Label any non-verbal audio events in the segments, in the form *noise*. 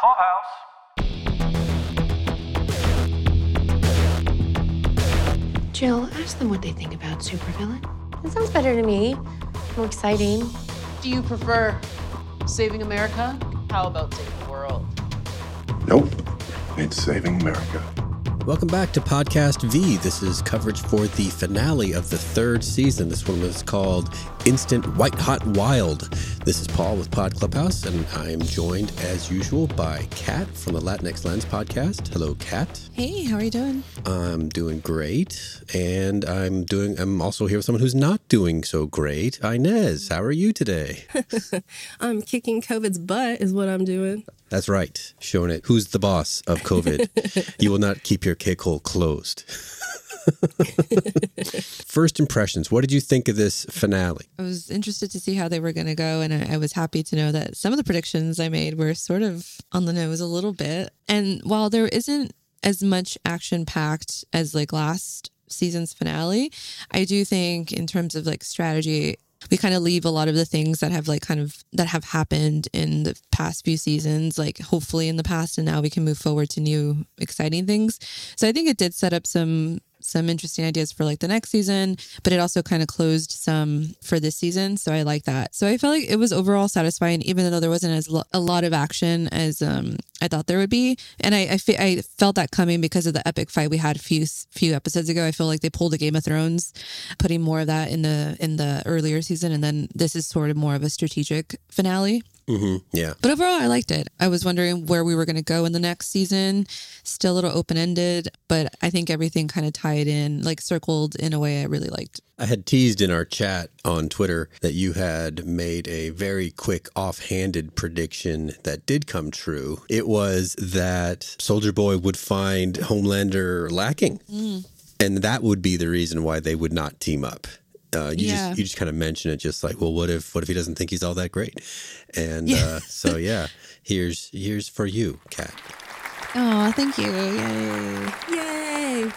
Clubhouse. Jill, ask them what they think about Supervillain. That sounds better to me. More exciting. Do you prefer saving America? How about saving the world? Nope. It's saving America. Welcome back to Podcast V. This is coverage for the finale of the third season. This one was called Instant White Hot Wild. This is Paul with Pod Clubhouse, and I am joined as usual by Kat from the Latinx Lens podcast. Hello, Kat. Hey, how are you doing? I'm doing great, and I'm doing. I'm also here with someone who's not doing so great. Inez, how are you today? *laughs* I'm kicking COVID's butt, is what I'm doing. That's right, showing it. Who's the boss of COVID? *laughs* you will not keep your cake hole closed. *laughs* First impressions. What did you think of this finale? I was interested to see how they were going to go, and I, I was happy to know that some of the predictions I made were sort of on the nose a little bit. And while there isn't as much action packed as like last season's finale, I do think in terms of like strategy, we kind of leave a lot of the things that have like kind of that have happened in the past few seasons like hopefully in the past and now we can move forward to new exciting things so i think it did set up some some interesting ideas for like the next season, but it also kind of closed some for this season. So I like that. So I felt like it was overall satisfying, even though there wasn't as lo- a lot of action as um, I thought there would be. And I I, fe- I felt that coming because of the epic fight we had a few few episodes ago. I feel like they pulled a Game of Thrones, putting more of that in the in the earlier season, and then this is sort of more of a strategic finale. Mm-hmm. Yeah. But overall, I liked it. I was wondering where we were going to go in the next season. Still a little open ended, but I think everything kind of tied in, like circled in a way I really liked. I had teased in our chat on Twitter that you had made a very quick offhanded prediction that did come true. It was that Soldier Boy would find Homelander lacking. Mm. And that would be the reason why they would not team up. Uh, you Yeah. just you just kind of mention it, just like, well, what if what if he doesn't think he's all that great? And Yeah. uh, so *laughs* yeah, here's here's for you, Kat. Oh, thank you. Yay. Yay!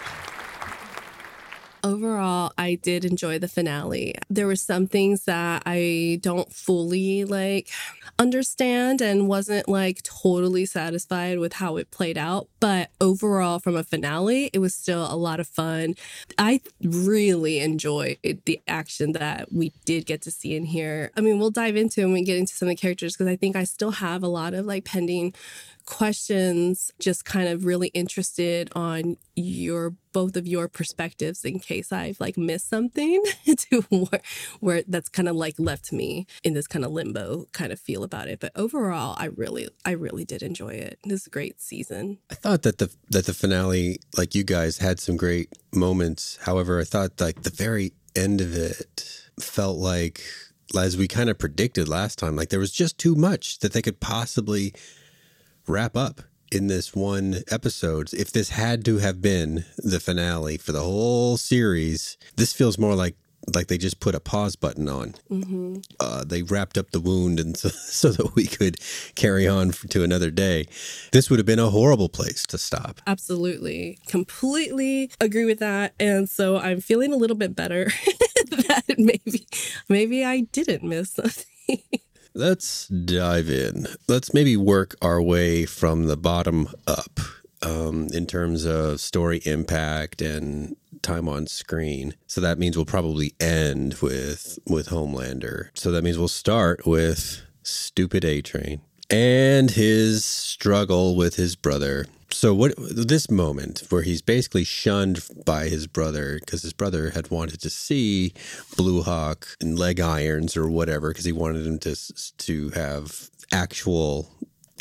Overall, I did enjoy the finale. There were some things that I don't fully like understand and wasn't like totally satisfied with how it played out, but overall from a finale, it was still a lot of fun. I really enjoyed the action that we did get to see in here. I mean, we'll dive into and we get into some of the characters because I think I still have a lot of like pending questions just kind of really interested on your both of your perspectives in case I've like missed something *laughs* to where, where that's kind of like left me in this kind of limbo kind of feel about it. But overall, I really, I really did enjoy it. This great season. I thought that the that the finale, like you guys, had some great moments. However, I thought like the very end of it felt like, as we kind of predicted last time, like there was just too much that they could possibly wrap up in this one episode. If this had to have been the finale for the whole series, this feels more like like they just put a pause button on. hmm Uh, they wrapped up the wound, and *laughs* so, so that we could carry on for, to another day. This would have been a horrible place to stop. Absolutely. Completely agree with that. And so I'm feeling a little bit better *laughs* that maybe, maybe I didn't miss something. *laughs* Let's dive in. Let's maybe work our way from the bottom up um, in terms of story impact and time on screen. So that means we'll probably end with with Homelander. So that means we'll start with stupid A Train and his struggle with his brother. So what this moment where he's basically shunned by his brother because his brother had wanted to see Blue Hawk and leg irons or whatever because he wanted him to to have actual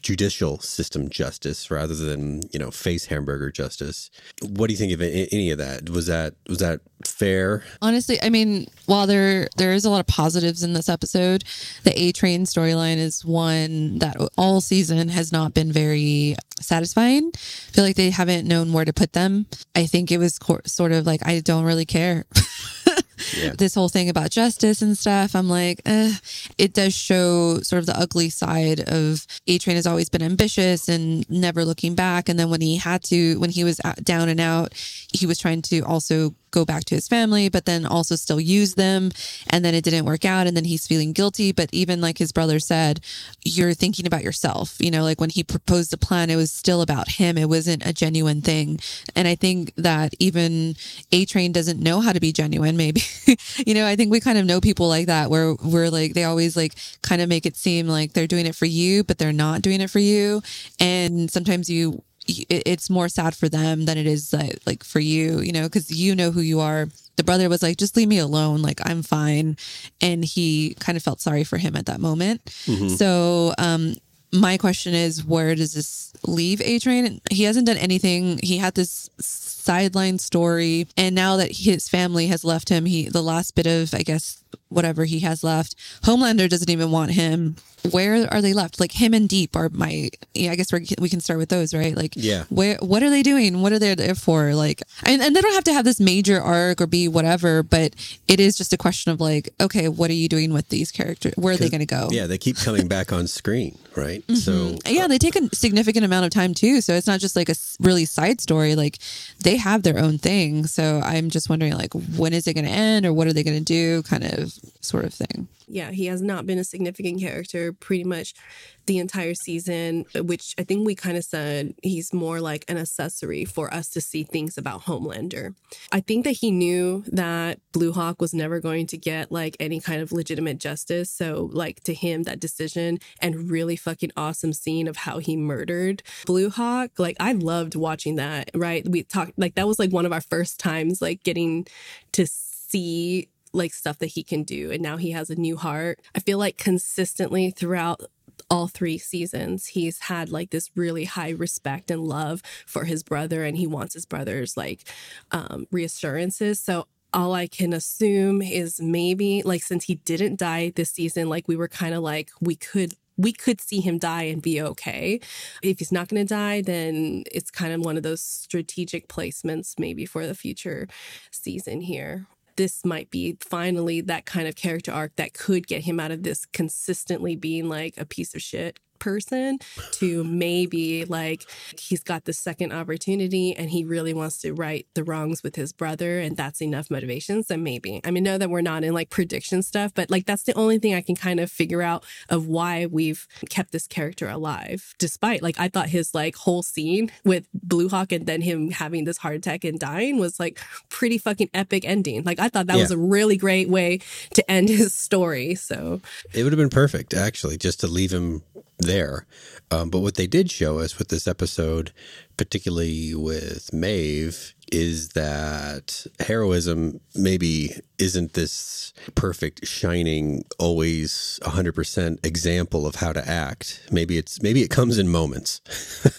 judicial system justice rather than you know face hamburger justice. What do you think of any of that? Was that was that fair? Honestly, I mean, while there there is a lot of positives in this episode, the A Train storyline is one that all season has not been very satisfying. I feel like they haven't known where to put them. I think it was co- sort of like I don't really care. *laughs* *laughs* This whole thing about justice and stuff. I'm like, eh. it does show sort of the ugly side of A Train has always been ambitious and never looking back. And then when he had to, when he was down and out, he was trying to also go back to his family, but then also still use them. And then it didn't work out. And then he's feeling guilty. But even like his brother said, you're thinking about yourself. You know, like when he proposed a plan, it was still about him. It wasn't a genuine thing. And I think that even A Train doesn't know how to be genuine, maybe. *laughs* you know, I think we kind of know people like that where we're like, they always like kind of make it seem like they're doing it for you, but they're not doing it for you. And sometimes you, it's more sad for them than it is like for you, you know, because you know who you are. The brother was like, just leave me alone. Like, I'm fine. And he kind of felt sorry for him at that moment. Mm-hmm. So, um, my question is, where does this leave A Train? He hasn't done anything. He had this sideline story, and now that his family has left him, he the last bit of I guess whatever he has left, Homelander doesn't even want him. Where are they left? Like him and Deep are my. Yeah, I guess we we can start with those, right? Like, Yeah. where what are they doing? What are they there for? Like, and, and they don't have to have this major arc or be whatever, but it is just a question of like, okay, what are you doing with these characters? Where are they going to go? Yeah, they keep coming back on screen, right? Mm-hmm. So yeah, uh, they take a significant amount of time too. So it's not just like a really side story. Like they have their own thing. So I'm just wondering, like, when is it going to end, or what are they going to do? Kind of, sort of thing. yeah, he has not been a significant character pretty much the entire season, which I think we kind of said he's more like an accessory for us to see things about Homelander. I think that he knew that Blue Hawk was never going to get like any kind of legitimate justice. So, like, to him, that decision and really fucking awesome scene of how he murdered Blue Hawk, like, I loved watching that, right? We talked, like, that was like one of our first times, like, getting to see like stuff that he can do and now he has a new heart i feel like consistently throughout all three seasons he's had like this really high respect and love for his brother and he wants his brother's like um reassurances so all I can assume is maybe like since he didn't die this season, like we were kind of like we could we could see him die and be okay. If he's not going to die, then it's kind of one of those strategic placements maybe for the future season here. This might be finally that kind of character arc that could get him out of this consistently being like a piece of shit person to maybe like he's got the second opportunity and he really wants to right the wrongs with his brother and that's enough motivation. So maybe i mean know that we're not in like prediction stuff but like that's the only thing i can kind of figure out of why we've kept this character alive despite like i thought his like whole scene with blue hawk and then him having this heart attack and dying was like pretty fucking epic ending. Like i thought that was a really great way to end his story. So it would have been perfect, actually, just to leave him there. Um, but what they did show us with this episode, particularly with Maeve, is that heroism maybe isn't this perfect, shining, always 100% example of how to act. Maybe it's maybe it comes in moments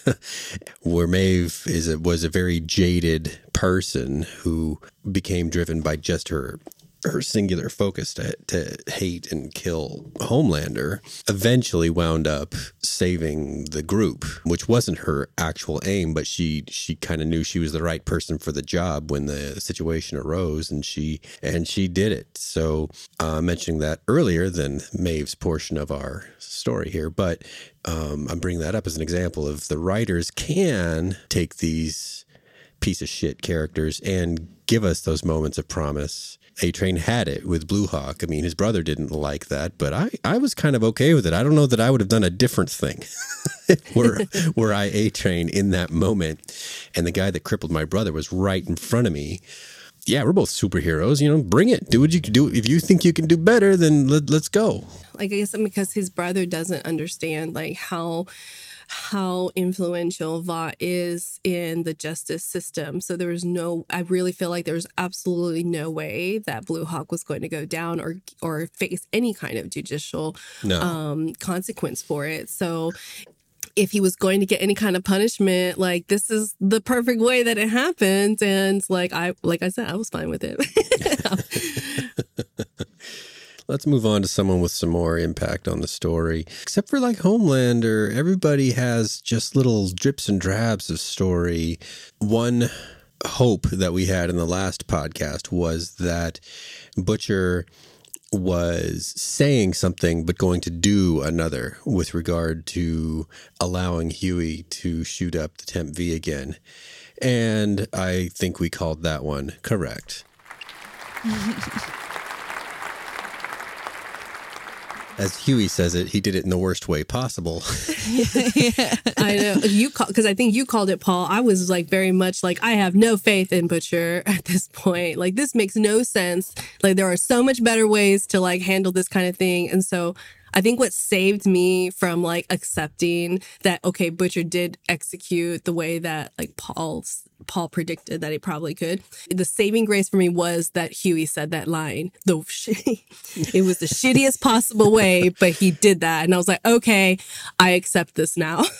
*laughs* where Maeve is a, was a very jaded person who became driven by just her her singular focus to, to hate and kill Homelander eventually wound up saving the group, which wasn't her actual aim, but she she kind of knew she was the right person for the job when the situation arose, and she and she did it. So uh, mentioning that earlier than Maeve's portion of our story here, but um, I'm bringing that up as an example of the writers can take these piece of shit characters and give us those moments of promise. A Train had it with Blue Hawk. I mean, his brother didn't like that, but I, I was kind of okay with it. I don't know that I would have done a different thing *laughs* were, *laughs* were I A Train in that moment. And the guy that crippled my brother was right in front of me. Yeah, we're both superheroes. You know, bring it. Do what you can do. If you think you can do better, then let, let's go. like I guess because his brother doesn't understand like how how influential Vought is in the justice system. So there was no I really feel like there was absolutely no way that Blue Hawk was going to go down or or face any kind of judicial No. um consequence for it. So if he was going to get any kind of punishment, like this is the perfect way that it happened. And like I like I said, I was fine with it. *laughs* *laughs* *laughs* Let's move on to someone with some more impact on the story. Except for like Homelander, everybody has just little drips and drabs of story. One hope that we had in the last podcast was that Butcher was saying something but going to do another with regard to allowing Huey to shoot up the Temp V again. And I think we called that one correct. *laughs* As Huey says it, he did it in the worst way possible. *laughs* I know you because I think you called it Paul. I was like very much like I have no faith in Butcher *laughs* at this point. Like this makes no sense. Like there are so much better ways to like handle this kind of thing, and so I think what saved me from like accepting that okay, Butcher did execute the way that like Paul's Paul predicted that he probably could. The saving grace for me was that Huey said that line. The *laughs* it was the shittiest possible way, but he did that, and I was like, okay, I accept this now. *laughs*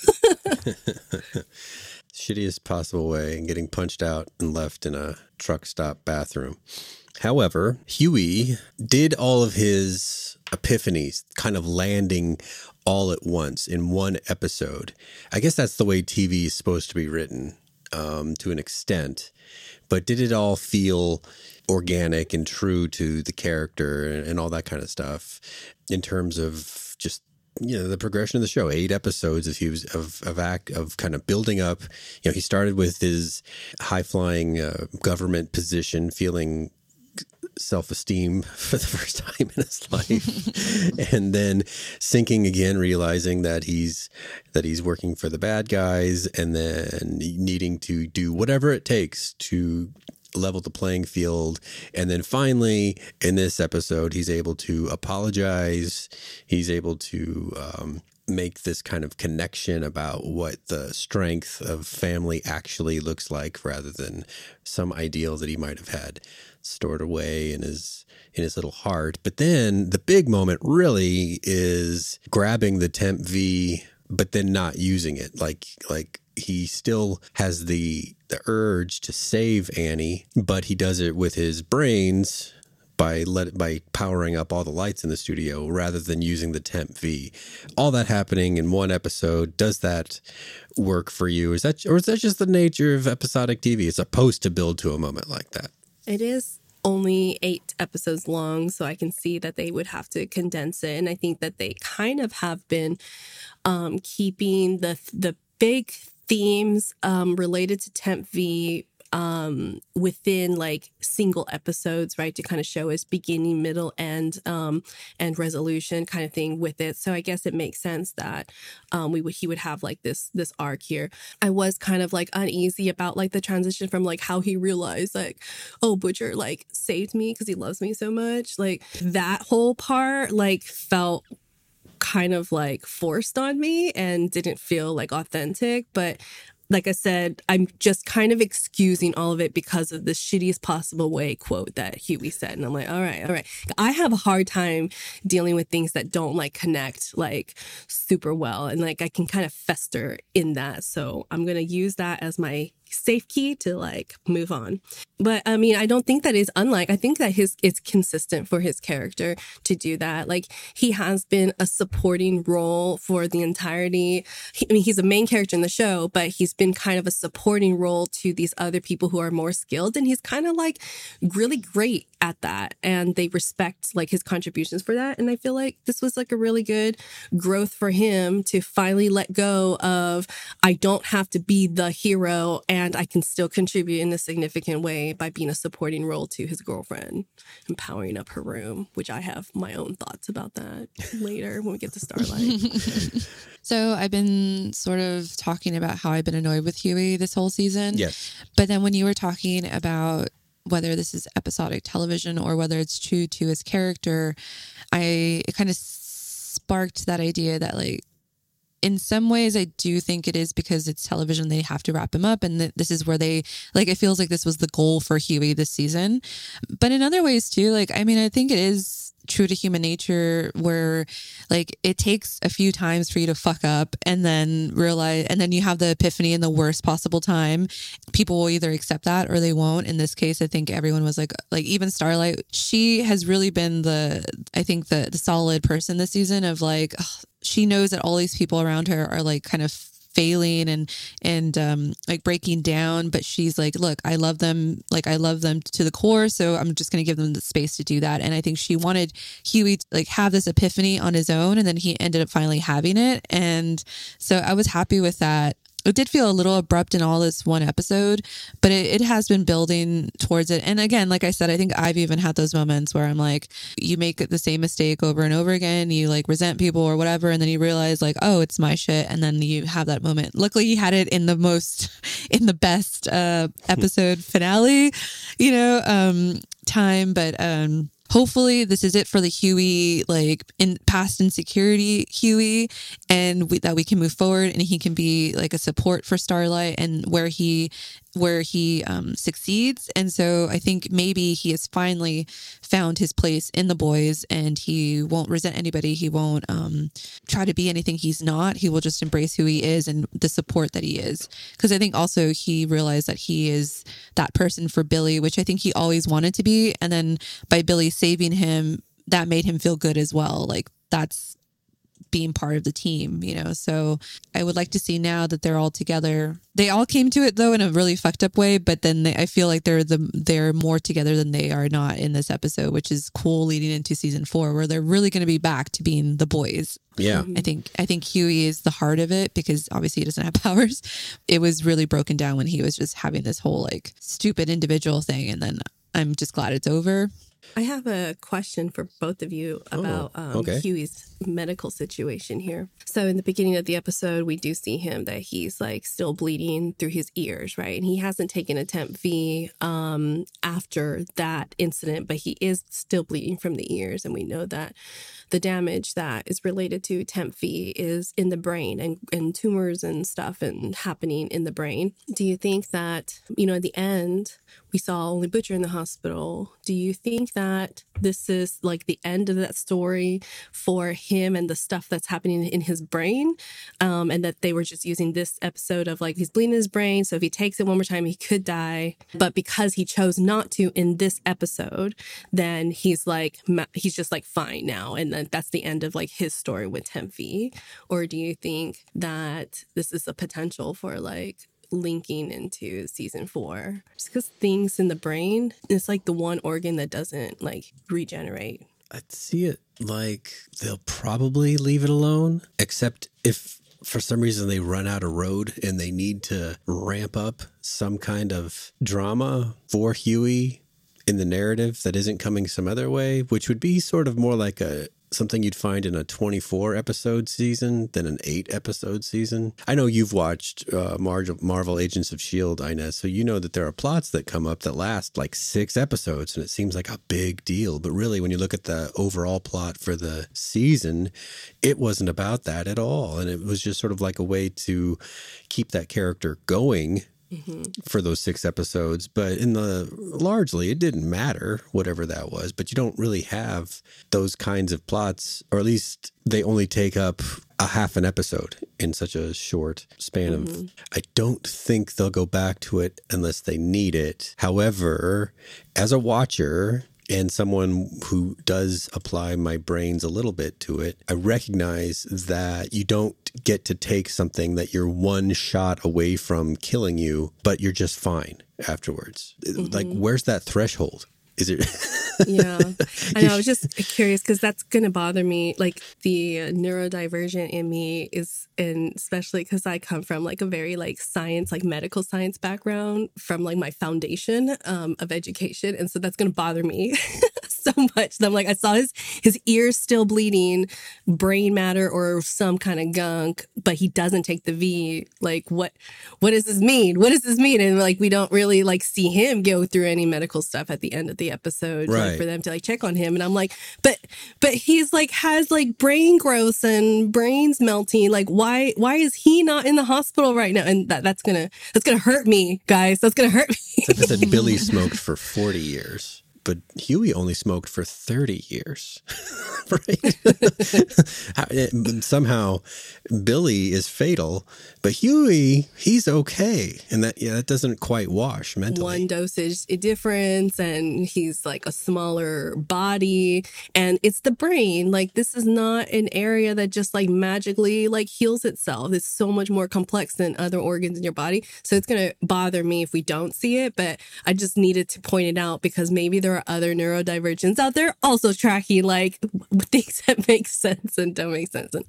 Shittiest possible way and getting punched out and left in a truck stop bathroom. However, Huey did all of his epiphanies kind of landing all at once in one episode. I guess that's the way TV is supposed to be written um, to an extent. But did it all feel organic and true to the character and, and all that kind of stuff in terms of just you know the progression of the show eight episodes of he was of of act of kind of building up you know he started with his high flying uh, government position feeling self esteem *laughs* for the first time in his life, *laughs* and then sinking again, realizing that he's that he's working for the bad guys, and then needing to do whatever it takes to level the playing field. And then finally, in this episode, he's able to apologize. He's able to um, make this kind of connection about what the strength of family actually looks like rather than some ideal that he might have had stored away in his in his little heart. But then the big moment really is grabbing the temp V but then not using it. Like like he still has the the urge to save Annie, but he does it with his brains by let by powering up all the lights in the studio rather than using the temp V. All that happening in one episode. Does that work for you? Is that or is that just the nature of episodic TV? It's supposed to build to a moment like that. It is only eight episodes long, so I can see that they would have to condense it. And I think that they kind of have been um, keeping the the big themes um, related to Temp V um, within like single episodes, right? To kind of show us beginning, middle, end, um, and resolution kind of thing with it. So I guess it makes sense that um, we would he would have like this this arc here. I was kind of like uneasy about like the transition from like how he realized like, oh, Butcher like saved me because he loves me so much. Like that whole part like felt kind of like forced on me and didn't feel like authentic. But like I said, I'm just kind of excusing all of it because of the shittiest possible way quote that Huey said. And I'm like, all right, all right. I have a hard time dealing with things that don't like connect like super well. And like I can kind of fester in that. So I'm going to use that as my safe key to like move on. But I mean, I don't think that is unlike. I think that his it's consistent for his character to do that. Like he has been a supporting role for the entirety. He, I mean, he's a main character in the show, but he's been kind of a supporting role to these other people who are more skilled, and he's kind of like really great at that, and they respect like his contributions for that. And I feel like this was like a really good growth for him to finally let go of I don't have to be the hero and I can still contribute in a significant way by being a supporting role to his girlfriend, empowering up her room, which I have my own thoughts about that *laughs* later when we get to Starlight. *laughs* So I've been sort of talking about how I've been annoyed with Huey this whole season. Yes. But then when you were talking about whether this is episodic television or whether it's true to his character, I it kind of sparked that idea that like in some ways I do think it is because it's television they have to wrap him up and th- this is where they like it feels like this was the goal for Huey this season. But in other ways too, like I mean I think it is true to human nature where like it takes a few times for you to fuck up and then realize and then you have the epiphany in the worst possible time people will either accept that or they won't in this case i think everyone was like like even starlight she has really been the i think the the solid person this season of like she knows that all these people around her are like kind of failing and and um like breaking down but she's like look i love them like i love them to the core so i'm just going to give them the space to do that. And i think she wanted huey to like have this epiphany on his own and then he ended up finally having it. And so i was happy with that it did feel a little abrupt in all this one episode, but it, it, has been building towards it. And again, like I said, I think I've even had those moments where I'm like, you make the same mistake over and over again, you like resent people or whatever, and then you realize like, oh, it's my shit, and then you have that moment. Luckily, he had it in the most, *laughs* in the best uh, *laughs* episode finale, you know, um, time, but um hopefully this is it for the Huey, like in past insecurity Huey, and we, that we can move forward and he can be like a support for Starlight and where he where he um, succeeds. And so I think maybe he has finally found his place in the boys and he won't resent anybody. He won't um, try to be anything he's not. He will just embrace who he is and the support that he is. Because I think also he realized that he is that person for Billy, which I think he always wanted to be. And then by Billy saving him, that made him feel good as well. Like that's being part of the team, you know. So I would like to see now that they're all together. They all came to it though in a really fucked up way, but then they, I feel like they're the they're more together than they are not in this episode, which is cool leading into season 4 where they're really going to be back to being the boys. Yeah. Mm-hmm. I think I think Huey is the heart of it because obviously he doesn't have *laughs* powers. It was really broken down when he was just having this whole like stupid individual thing and then I'm just glad it's over. I have a question for both of you Oh, about um, okay. Huey's medical situation here. So, in the beginning of the episode, we do see him that he's like still bleeding through his ears, right? And he hasn't taken a temp V um, after that incident, but he is still bleeding from the ears. And we know that the damage that is related to temp V is in the brain and, and tumors and stuff and happening in the brain. Do you think that, you know, at the end, we saw only Butcher in the hospital. Do you think that this is like the end of that story for him and the stuff that's happening in his brain? Um, and that they were just using this episode of like he's bleeding his brain. So if he takes it one more time, he could die. But because he chose not to in this episode, then he's like, he's just like fine now. And then that's the end of like his story with Temp V. Or do you think that this is a potential for like linking into season four. Just because things in the brain it's like the one organ that doesn't like regenerate. I'd see it like they'll probably leave it alone, except if for some reason they run out of road and they need to ramp up some kind of drama for Huey in the narrative that isn't coming some other way, which would be sort of more like a something you'd find in a 24 episode season than an 8 episode season. I know you've watched uh, Marvel, Marvel Agents of Shield, Inez, so you know that there are plots that come up that last like 6 episodes and it seems like a big deal, but really when you look at the overall plot for the season, it wasn't about that at all and it was just sort of like a way to keep that character going Mm-hmm. for those six episodes, but in the largely it didn't matter whatever that was. But you don't really have those kinds of plots, or at least they only take up a half an episode in such a short span of. Mm-hmm. I don't think they'll go back to it unless they need it. However, as a watcher. And someone who does apply my brains a little bit to it, I recognize that you don't get to take something that you're one shot away from killing you, but you're just fine afterwards. Like, mm-hmm. where's that threshold? Is it? yeah i know i was *laughs* just curious because that's gonna bother me like the neurodivergent in me is and especially because i come from like a very like science like medical science background from like my foundation um, of education and so that's gonna bother me *laughs* so much i'm like i saw his his ears still bleeding brain matter or some kind of gunk but he doesn't take the v. Like what what does this mean? What does this mean? And like we don't really like see him go through any medical stuff at the end of the episode like, for them to like check on him. And i'm like but but he's like has like brain growth and brains melting. Like why why is he not in the hospital right now? And that, that's gonna that's gonna hurt me guys. That's gonna hurt me. I said Billy *laughs* smoked for 40 years. But Huey only smoked for 30 years. *laughs* right? *laughs* Eh, somehow Billy is fatal, but Huey, he's okay. And that yeah, that doesn't quite wash mentally. one dosage difference and he's like a smaller body and it's the brain like this is not an area that just like magically like heals itself it's so much more complex than other organs in your body so it's going to bother me if we don't see it but i just needed to point it out because maybe there are other neurodivergents out there also tracking like *laughs* things that make sense and don't make sense. And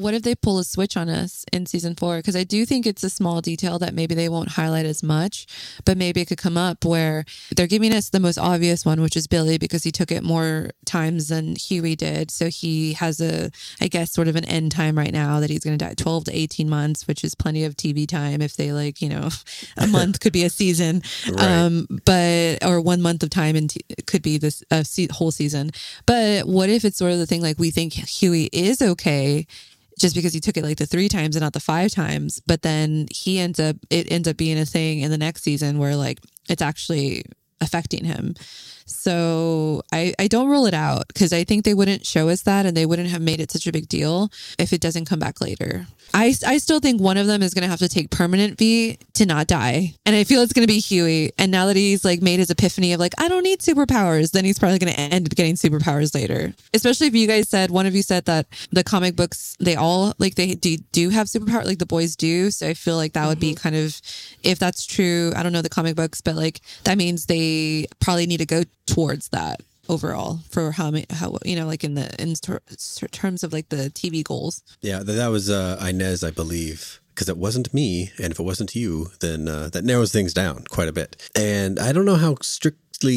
what if they pull a switch on us in season four? Because I do think it's a small detail that maybe they won't highlight as much, but maybe it could come up where they're giving us the most obvious one, which is Billy, because he took it more times than Huey did. So he has a, I guess, sort of an end time right now that he's going to die 12 to 18 months, which is plenty of TV time if they like, you know, a *laughs* month could be a season. Right. Um, but, or one month of time and t- could be this a se- whole season. But what if it's sort of the thing like we think Huey is okay just because he took it like the three times and not the five times. But then he ends up, it ends up being a thing in the next season where like it's actually affecting him. So I, I don't rule it out because I think they wouldn't show us that and they wouldn't have made it such a big deal if it doesn't come back later. I, I still think one of them is going to have to take permanent V to not die. And I feel it's going to be Huey. And now that he's like made his epiphany of like, I don't need superpowers, then he's probably going to end up getting superpowers later. Especially if you guys said, one of you said that the comic books, they all like they do, do have superpower, like the boys do. So I feel like that would be mm-hmm. kind of, if that's true, I don't know the comic books, but like that means they probably need to go towards that overall for how many, how, you know, like in the, in ter- terms of like the TV goals. Yeah, that, was uh, Inez, I believe, because it wasn't me, and if it wasn't you, then uh, that narrows things down quite a bit. And I don't know how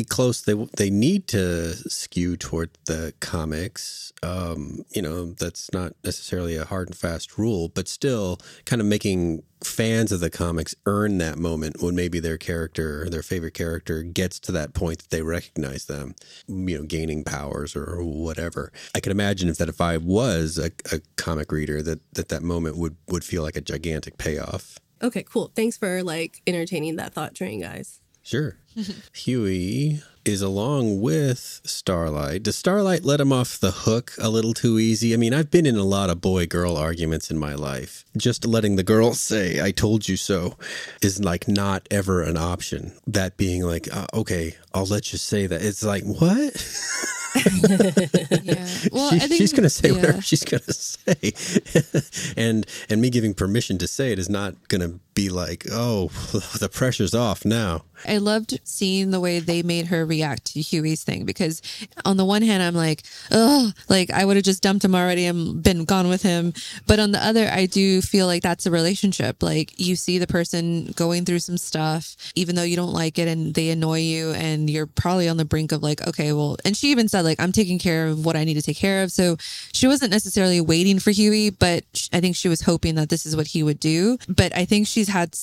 close they they need to skew toward the comics. Um, you know, that's not necessarily a hard and fast rule, but still, kind of making fans of the comics earn that moment when maybe their character, or their favorite character, gets to that point that they recognize them, you know, gaining powers or whatever. I can imagine if that if I was a, a comic reader, that, that that moment would would feel like a gigantic payoff. okay cool thanks for like entertaining that thought train guys Sure. *laughs* Huey is along with Starlight. Does Starlight let him off the hook a little too easy? I mean, I've been in a lot of boy girl arguments in my life. Just letting the girl say, I told you so, is like not ever an option. That being like, uh, okay, I'll let you say that. It's like, what? *laughs* *laughs* Yeah. Well, She- I think she's going to say yeah. whatever she's going to say, *laughs* and and me giving permission to say it is not going to be like, oh, *laughs* the pressure's off now. I loved seeing the way they made her react to Huey's thing because on the one hand, I'm like, oh, like I would have just dumped him already and been gone with him. But on the other, I do feel like that's a relationship. Like you see the person going through some stuff, even though you don't like it and they annoy you and you're probably on the brink of like, okay, well, and she even said like, I'm taking care of what I need to take care of. So she wasn't necessarily waiting for Huey, but I think she was hoping that this is what he would do. But I think she's had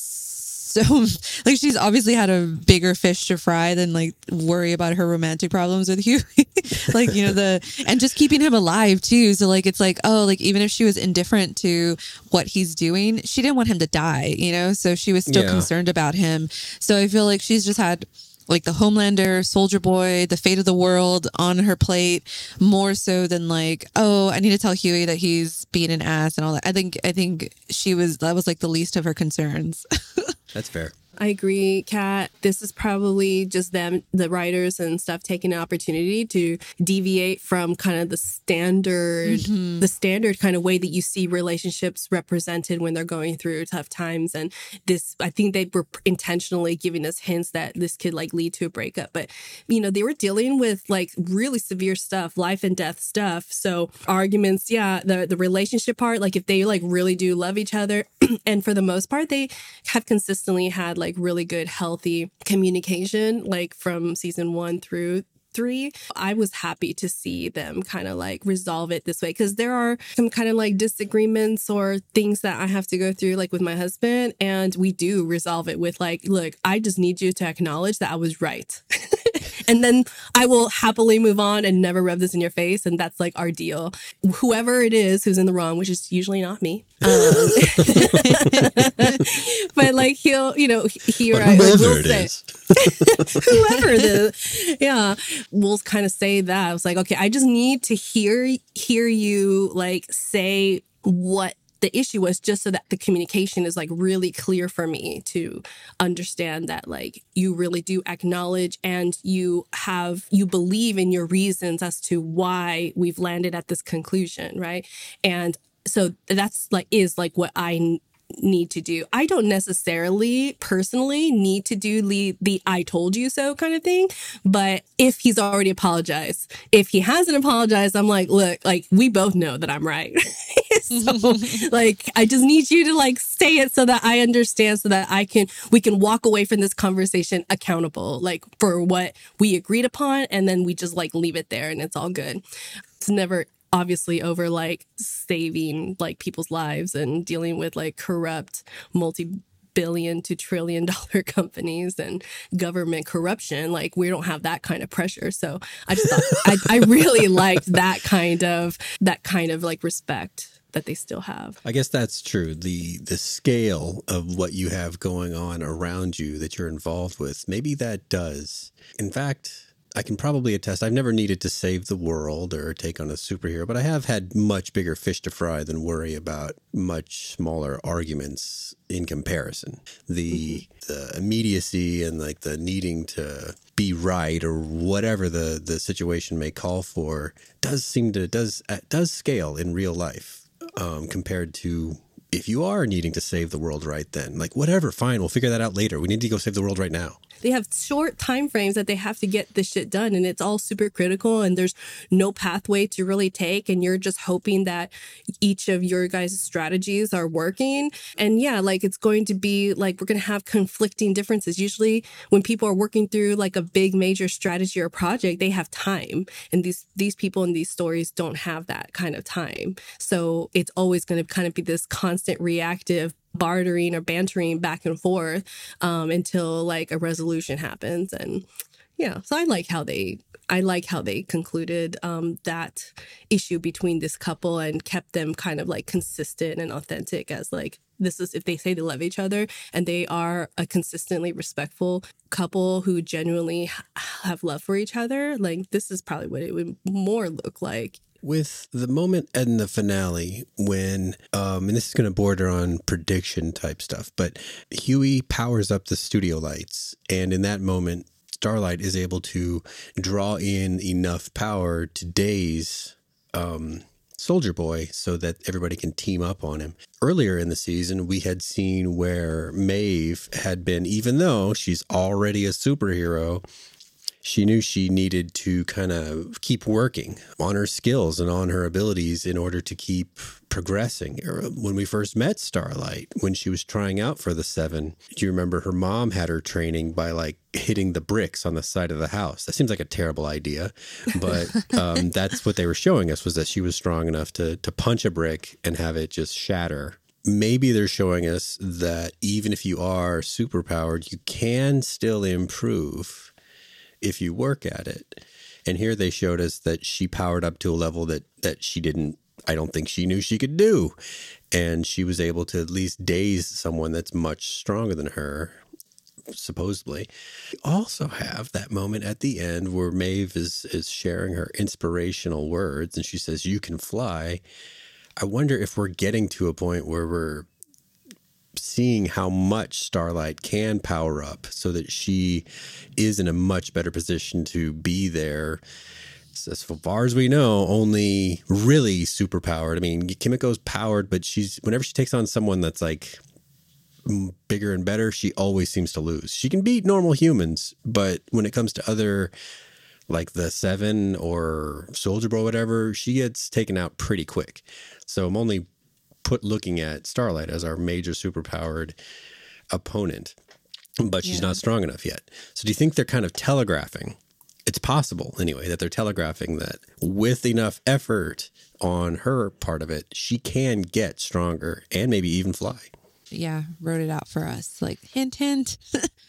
so *laughs* like she's obviously had a bigger fish to fry than like worry about her romantic problems with *laughs* Huey. like, you know, the and just keeping him alive too. So like it's like, oh, like even if she was indifferent to what he's doing, she didn't want him to die, you know? So she was still Yeah. concerned about him. So I feel like she's just had like the Homelander, Soldier Boy, the fate of the world on her plate more so than like, oh, I need to tell Huey that he's being an ass and all that. I think I think she was that was like the least of her concerns. *laughs* That's fair. I agree, Kat. This is probably just them, the writers and stuff, taking an opportunity to deviate from kind of the standard, mm-hmm. the standard kind of way that you see relationships represented when they're going through tough times. And this, I think they were intentionally giving us hints that this could like lead to a breakup. But you know, they were dealing with like really severe stuff, life and death stuff. So arguments, yeah, the the relationship part, like if they like really do love each other, *clears throat* and for the most part, they have consistently had like really good, healthy communication, like from season one through three. I was happy to see them kind of like resolve it this way because there are some kind of like disagreements or things that I have to go through, like with my husband, and we do resolve it with like, look, I just need you to acknowledge that I was right. *laughs* and then I will happily move on and never rub this in your face. And that's like our deal. Whoever it is who's in the wrong, which is usually not me. Um, *laughs* but like he'll, you know, he or I will say, *laughs* whoever the yeah we'll kind of say that i was like okay i just need to hear hear you like say what the issue was just so that the communication is like really clear for me to understand that like you really do acknowledge and you have you believe in your reasons as to why we've landed at this conclusion right? And so that's like is like what i need to do. I don't necessarily personally need to do the, the I told you so kind of thing. But if he's already apologized, if he hasn't apologized, I'm like, look, like we both know that I'm right. *laughs* so *laughs* like I just need you to like say it so that I understand so that I can we can walk away from this conversation accountable, like for what we agreed upon, and then we just like leave it there and it's all good. It's never obviously over like saving like people's lives and dealing with like corrupt multi billion to trillion *laughs* dollar companies and government corruption like we don't have that kind of pressure so i just thought I, I really liked that kind of that kind of like respect that they still have I guess that's true. The the scale of what you have going on around you that you're involved with, maybe that does. In fact, I can probably attest I've never needed to save the world or take on a superhero, but I have had much bigger fish to fry than worry about much smaller arguments in comparison. The the immediacy and like the needing to be right or whatever the the situation may call for does seem to does uh, does scale in real life um, compared to if you are needing to save the world right then. Like whatever fine we'll figure that out later. We need to go save the world right now they have short time frames that they have to get this shit done and it's all super critical and there's no pathway to really take and you're just hoping that each of your guys' strategies are working. And yeah like it's going to be like we're going to have conflicting differences. Usually when people are working through like a big major strategy or project they have time and these these people in these stories don't have that kind of time. So it's always going to kind of be this constant reactive bartering or bantering back and forth um, until like a resolution happens. And yeah so i like how they i like how they concluded um, that issue between this couple and kept them kind of like consistent and authentic as like this is if they say they love each other and they are a consistently respectful couple who genuinely have love for each other like this is probably what it would more look like with the moment in the finale when um and this is going to border on prediction type stuff but huey powers up the studio lights and in that moment starlight is able to draw in enough power to daze um soldier boy so that everybody can team up on him. Earlier in the season we had seen where maeve had been even though she's already a superhero she knew she needed to kind of keep working on her skills and on her abilities in order to keep progressing. When we first met Starlight, when she was trying out for the seven, do you remember her mom had her training by like hitting the bricks on the side of the house? That seems like a terrible idea, but *laughs* um, that's what they were showing us was that she was strong enough to to punch a brick and have it just shatter maybe they're showing us that even if you are superpowered, you can still improve if you work at it. And here they showed us that she powered up to a level that that she didn't I don't think she knew she could do. And she was able to at least daze someone that's much stronger than her, supposedly. We also have that moment at the end where Maeve is is sharing her inspirational words and she says, You can fly. I wonder if we're getting to a point where we're seeing how much Starlight can power up so that she is in a much better position to be there. As far as we know, only really super powered. I mean, Kimiko's powered, but she's whenever she takes on someone that's like bigger and better, she always seems to lose. She can beat normal humans, but when it comes to other like the Seven or Soldier Boy, whatever, she gets taken out pretty quick. So I'm only put looking at Starlight as our major superpowered opponent, but she's yeah. not strong enough yet. So do you think they're kind of telegraphing? It's possible, anyway, that they're telegraphing that with enough effort on her part of it, she can get stronger and maybe even fly. Yeah, wrote it out for us. Like hint, hint.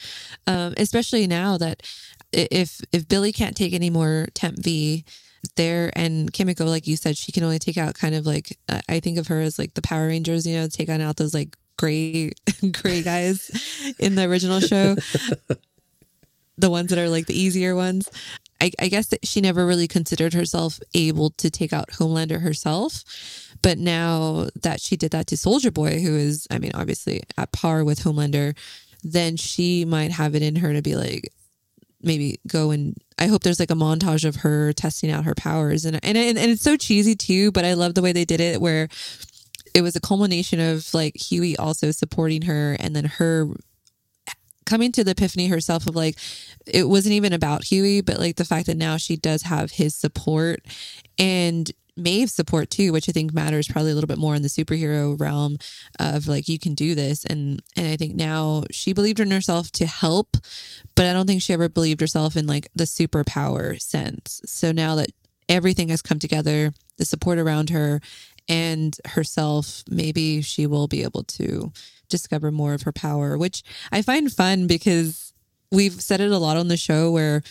*laughs* um, especially now that if if Billy can't take any more Temp V, there and Kimiko, like you said, she can only take out kind of like I think of her as like the Power Rangers, you know, take on out those like gray *laughs* gray guys in the original show. the ones that are like the easier ones. I, I guess that she never really considered herself able to take out Homelander herself. But now that she did that to Soldier Boy, who is, I mean, obviously at par with Homelander, then she might have it in her to be like, maybe go and I hope there's like a montage of her testing out her powers. And and and, and it's so cheesy too, but I love the way they did it where it was a culmination of like Huey also supporting her and then her coming to the epiphany herself of like it wasn't even about Huey, but like the fact that now she does have his support. And Maeve's support too, which I think matters probably a little bit more in the superhero realm of like you can do this and and I think now she believed in herself to help, but I don't think she ever believed herself in like the superpower sense. So now that everything has come together, the support around her and herself, maybe she will be able to discover more of her power, which I find fun because we've said it a lot on the show where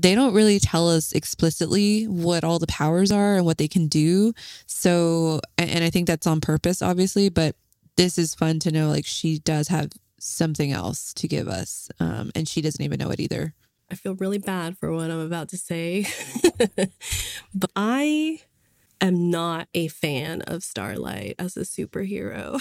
they don't really tell us explicitly what all the powers are and what they can do. So, and I think that's on purpose, obviously, but this is fun to know like she does have something else to give us. Um, and she doesn't even know it either. I feel really bad for what I'm about to say, *laughs* but I am not a fan of Starlight as a superhero.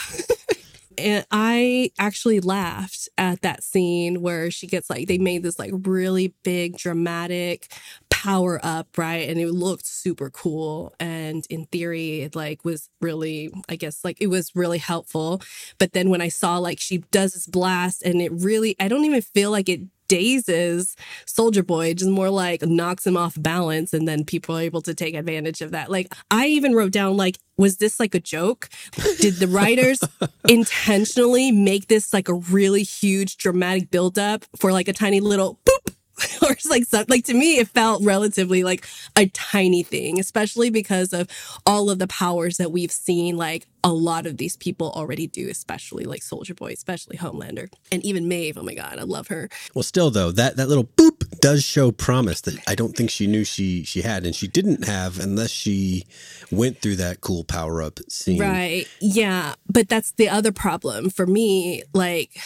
*laughs* and I actually laughed at that scene where she gets like they made this like really big dramatic power up, right? And it looked super cool. And in theory, it like was really, I guess, like it was really helpful. But then when I saw like she does this blast and it really, I don't even feel like it dazes Soldier Boy, just more like knocks him off balance, and then people are able to take advantage of that. Like I even wrote down like, was this like a joke? Did the writers *laughs* intentionally make this like a really huge dramatic buildup for like a tiny little boop? *laughs* or it's like something like to me it felt relatively like a tiny thing especially because of all of the powers that we've seen like a lot of these people already do especially like soldier boy especially homelander and even maeve oh my god i love her Well, still though, that that little boop does show promise that I don't think she knew she she had, and she didn't have unless she went through that cool power up scene. Right. Yeah. But that's the other problem for me. Like,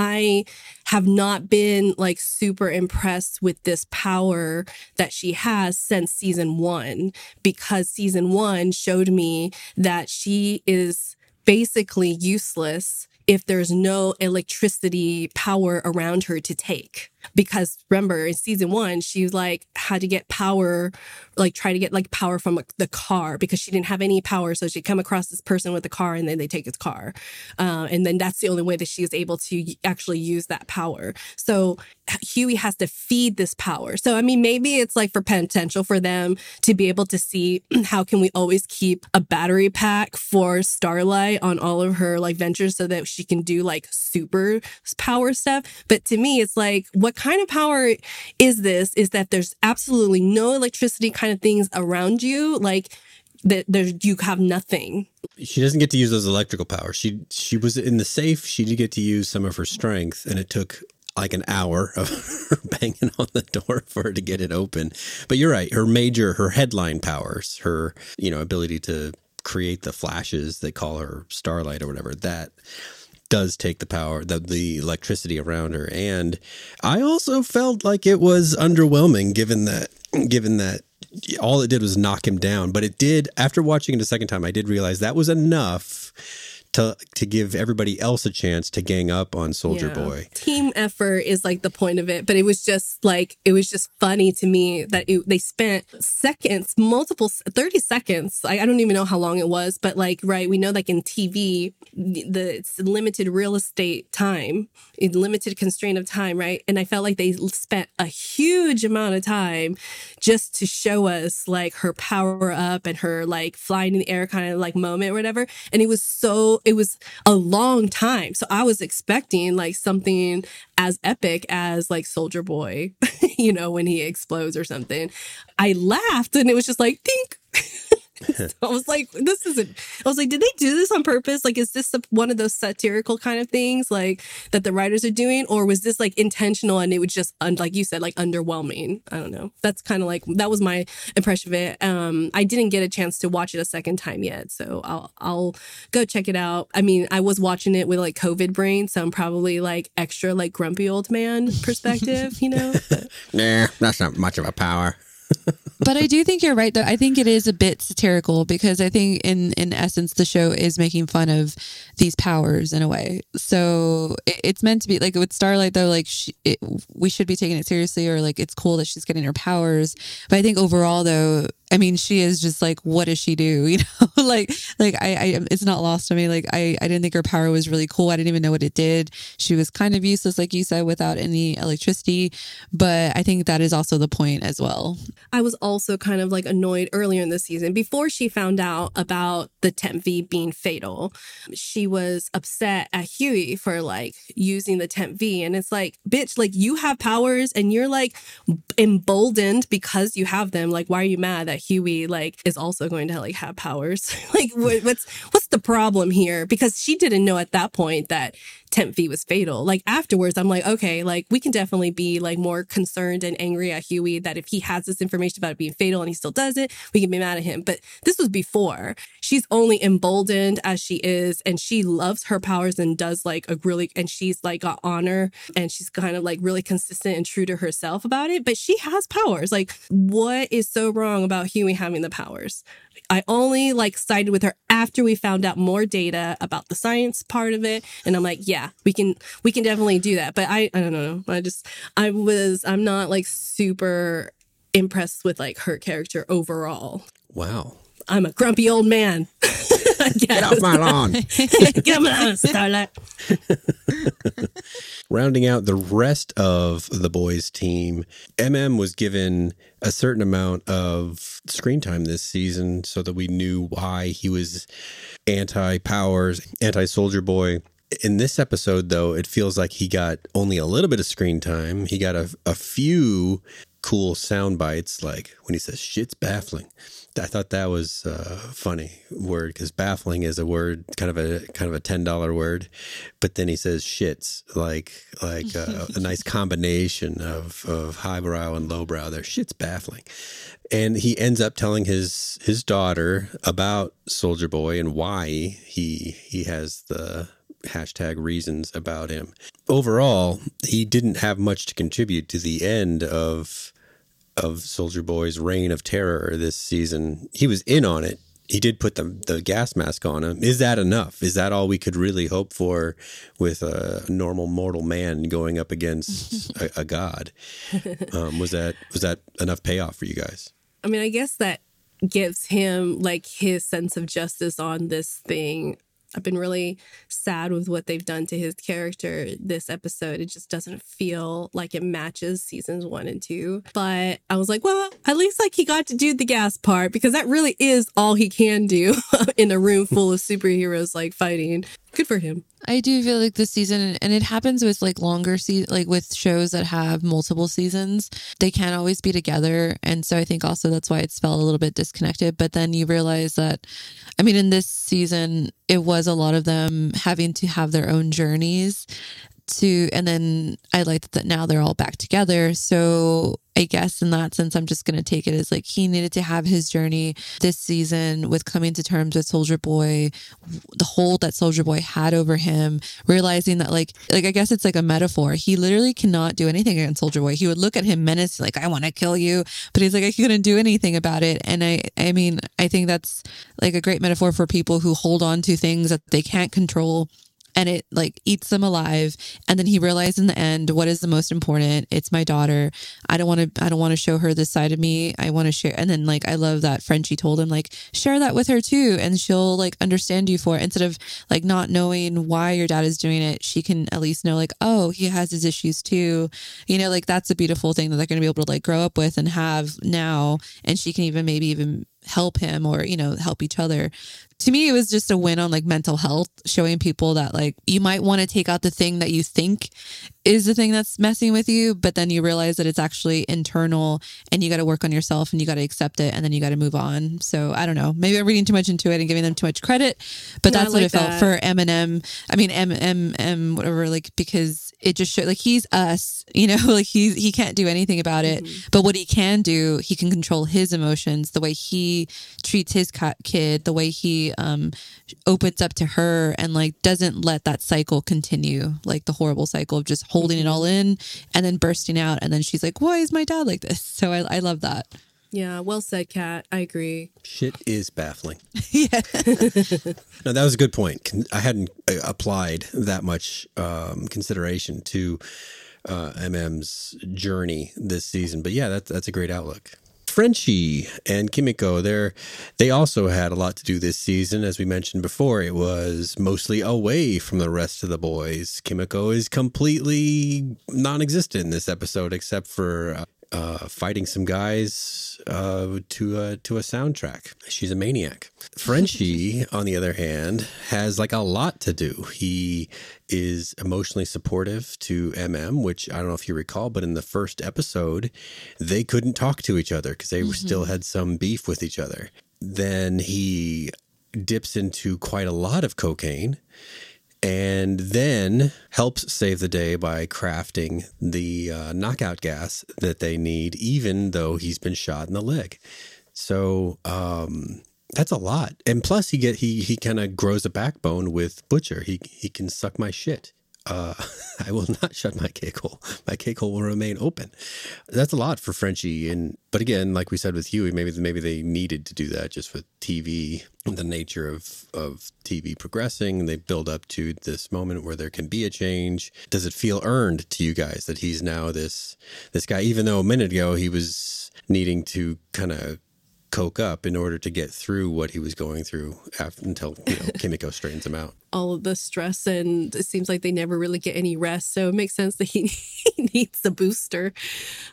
I have not been like super impressed with this power that she has since season one, because season one showed me that she is basically useless if there's no electricity power around her to take. Because remember, in season one, she like had to get power, like try to get like power from the car because she didn't have any power. So she'd come across this person with a car and then they take his car. Uh, and then that's the only way that she was able to actually use that power. So Huey has to feed this power. So, I mean, maybe it's like for potential for them to be able to see *clears throat* how can we always keep a battery pack for Starlight on all of her like ventures so that she can do like super power stuff. But to me, it's like, what kind of power is this? Is that there's absolutely no electricity kind of things around you? Like, that there's you have nothing. She doesn't get to use those electrical powers. She she was in the safe. She did get to use some of her strength, and it took like an hour of her *laughs* banging on the door for her to get it open. But you're right. Her major, her headline powers, her you know ability to create the flashes they call her starlight or whatever that does take the power the, the electricity around her. And i also felt like it was underwhelming given that given that all it did was knock him down. But it did after watching it a second time i did realize that was enough to to give everybody else a chance to gang up on soldier Yeah. boy Team effort is like the point of it, but it was just like it was just funny to me that it, they spent seconds, multiple thirty seconds. I, I don't even know how long it was, but like right, we know like in TV, the it's limited real estate time, in limited constraint of time, right? And I felt like they spent a huge amount of time just to show us like her power up and her like flying in the air kind of like moment or whatever. And it was so, it was a long time. So I was expecting like something as epic as like Soldier Boy, *laughs* you know, when he explodes or something. I laughed and it was just like, think. *laughs* *laughs* so I was like, this isn't. I was like, did they do this on purpose? Like, is this a, one of those satirical kind of things like that the writers are doing, or was this like intentional and it was just un, like you said, like underwhelming? I don't know. That's kind of like that was my impression of it. Um, I didn't get a chance to watch it a second time yet, so I'll I'll go check it out. I mean, I was watching it with like COVID brain, so I'm probably like extra like grumpy old man perspective, you know. *laughs* Nah, that's not much of a power. *laughs* but I do think you're right though. I think it is a bit satirical because I think in in essence the show is making fun of these powers in a way. So it, it's meant to be like with Starlight though, like she, it, we should be taking it seriously or like it's cool that she's getting her powers. But I think overall though, I mean, she is just like, what does she do? *laughs* You know, like, like I, I, it's not lost on me. Like, I, I didn't think her power was really cool. I didn't even know what it did. She was kind of useless, like you said, without any electricity. But I think that is also the point as well. I was kind of like annoyed earlier in the season before she found out about the temp V being fatal. She was upset at Huey for like using the temp V. And it's like, bitch, like you have powers and you're like emboldened because you have them. Like, why are you mad that Huey like is also going to like have powers? *laughs* like, what, what's what's the problem here? Because she didn't know at that point that temp V was fatal. Like afterwards, I'm like, okay, like we can definitely be like more concerned and angry at Huey that if he has this information about being fatal and he still does it, we can be mad at him. But this was before. She's only emboldened as she is, and she loves her powers and does like a really, and she's like got honor and she's kind of like really consistent and true to herself about it. But she has powers. Like, what is so wrong about Huey having the powers? I only like sided with her after we found out more data about the science part of it. And I'm like, yeah, we can, we can definitely do that. But I, I don't know. I just, I was, I'm not like super impressed with like her character overall. Wow. I'm a grumpy old man. *laughs* Get off my lawn. *laughs* Get off my lawn, Starlight. *laughs* Rounding out the rest of the boys' team, MM was given a certain amount of screen time this season so that we knew why he was anti powers, anti soldier boy. In this episode, though, it feels like he got only a little bit of screen time. He got a, a few cool sound bites, like when he says, shit's baffling. I thought that was a funny word because baffling is a word, kind of a kind of a ten dollar word, but then he says shits like like uh, a, *laughs* a nice combination of of highbrow and lowbrow. There, shit's baffling, and he ends up telling his his daughter about Soldier Boy and why he he has the hashtag reasons about him. Overall, he didn't have much to contribute to the end of of Soldier Boy's reign of terror this season. He was in on it. He did put the the gas mask on him. Is that enough? Is that all we could really hope for with a normal mortal man going up against *laughs* a, a god? Um, was that was that enough payoff for you guys? I mean, I guess that gives him like his sense of justice on this thing. I've been really sad with what they've done to his character this episode. It just doesn't feel like it matches seasons one and two. But I was like, well, at least like he got to do the gas part because that really is all he can do *laughs* in a room full of superheroes like fighting. Good for him. I do feel like this season, and it happens with like longer se- like with shows that have multiple seasons, they can't always be together. And so I think also that's why it's felt a little bit disconnected. But then you realize that, I mean, in this season, it was a lot of them having to have their own journeys to, and then I like that now they're all back together. So I guess in that sense, I'm just going to take it as like he needed to have his journey this season with coming to terms with Soldier Boy, the hold that Soldier Boy had over him, realizing that like, like I guess it's like a metaphor. He literally cannot do anything against Soldier Boy. He would look at him menacing, like, I want to kill you. But he's like, I couldn't do anything about it. And I, I mean, I think that's like a great metaphor for people who hold on to things that they can't control and it like eats them alive. And then he realized in the end what is the most important? It's my daughter. I don't want to i don't want to show her this side of me. I want to share and then like i love that frenchie told him like share that with her too and she'll like understand you for it. Instead of like not knowing why your dad is doing it she can at least know like oh he has his issues too. You know like that's a beautiful thing that they're going to be able to like grow up with and have now and she can even maybe even help him or you know help each other to me it was just a win on like mental health showing people that like you might want to take out the thing that you think is the thing that's messing with you, but then you realize that it's actually internal and you got to work on yourself and you got to accept it and then you got to move on. So I don't know. Maybe I'm reading too much into it and giving them too much credit, but No, that's what like it felt for Eminem. I mean, M M M whatever, like because it just showed like he's us, you know, *laughs* like he's he can't do anything about it. But what he can do, he can control his emotions, the way he treats his kid, the way he um opens up to her and like doesn't let that cycle continue, like the horrible cycle of just holding it all in and then bursting out. And then she's like, why is my dad like this? *laughs* So I, I love that. Yeah, well said, Kat. I agree. Shit is baffling. *laughs* yeah. *laughs* No, that was a good point. I hadn't uh, applied that much um, consideration to uh, MM's journey this season, but yeah, that's that's a great outlook. Frenchie and Kimiko, they're they also had a lot to do this season. As we mentioned before, it was mostly away from the rest of the boys. Kimiko is completely non-existent in this episode, except for uh, uh, fighting some guys uh, to a to a soundtrack. She's a maniac. *laughs* Frenchie, on the other hand, has like a lot to do. He is emotionally supportive to MM, which I don't know if you recall, but in the first episode, they couldn't talk to each other because they still had some beef with each other. Then he dips into quite a lot of cocaine and then helps save the day by crafting the uh, knockout gas that they need, even though he's been shot in the leg. So um, that's a lot, and plus he get he he kind of grows a backbone with Butcher. He he can suck my shit. Uh, *laughs* I will not shut my cake hole. My cake hole will remain open. That's a lot for Frenchie. And but again, like we said with Huey, maybe maybe they needed to do that just with TV, the nature of of TV progressing. They build up to this moment where there can be a change. Does it feel earned to you guys that he's now this this guy? Even though a minute ago he was needing to kind of coke up in order to get through what he was going through after, until you know *laughs* Kimiko straightens him out. All of the stress and it seems like they never really get any rest. So it makes sense that he, *laughs* he needs a booster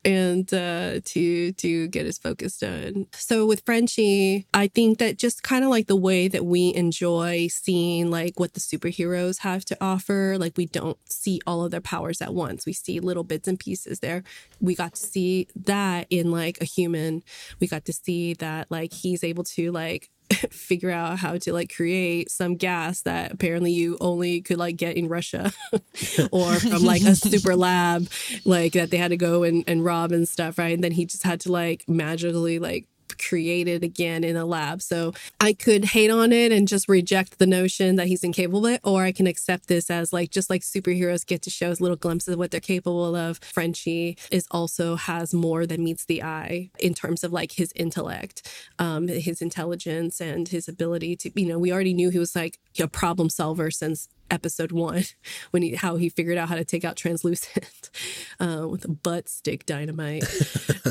and uh to to get his focus done. So with frenchie i think that just kind of like the way that we enjoy seeing like what the superheroes have to offer like we don't see all of their powers at once. We see little bits and pieces there. We got to see that in like a human. We got to see that like he's able to like *laughs* figure out how to like create some gas that apparently you only could like get in Russia *laughs* or from like a super *laughs* lab like that they had to go and, and rob and stuff, right? And then he just had to like magically like create it again in a lab. So I could hate on it and just reject the notion that he's incapable of it, or I can accept this as like just like superheroes get to show us little glimpses of what they're capable of. Frenchie is also has more than meets the eye in terms of like his intellect, um, his intelligence and his ability to, you know, we already knew he was like a problem solver since episode one *laughs* when he how he figured out how to take out translucent *laughs* uh, with a butt stick dynamite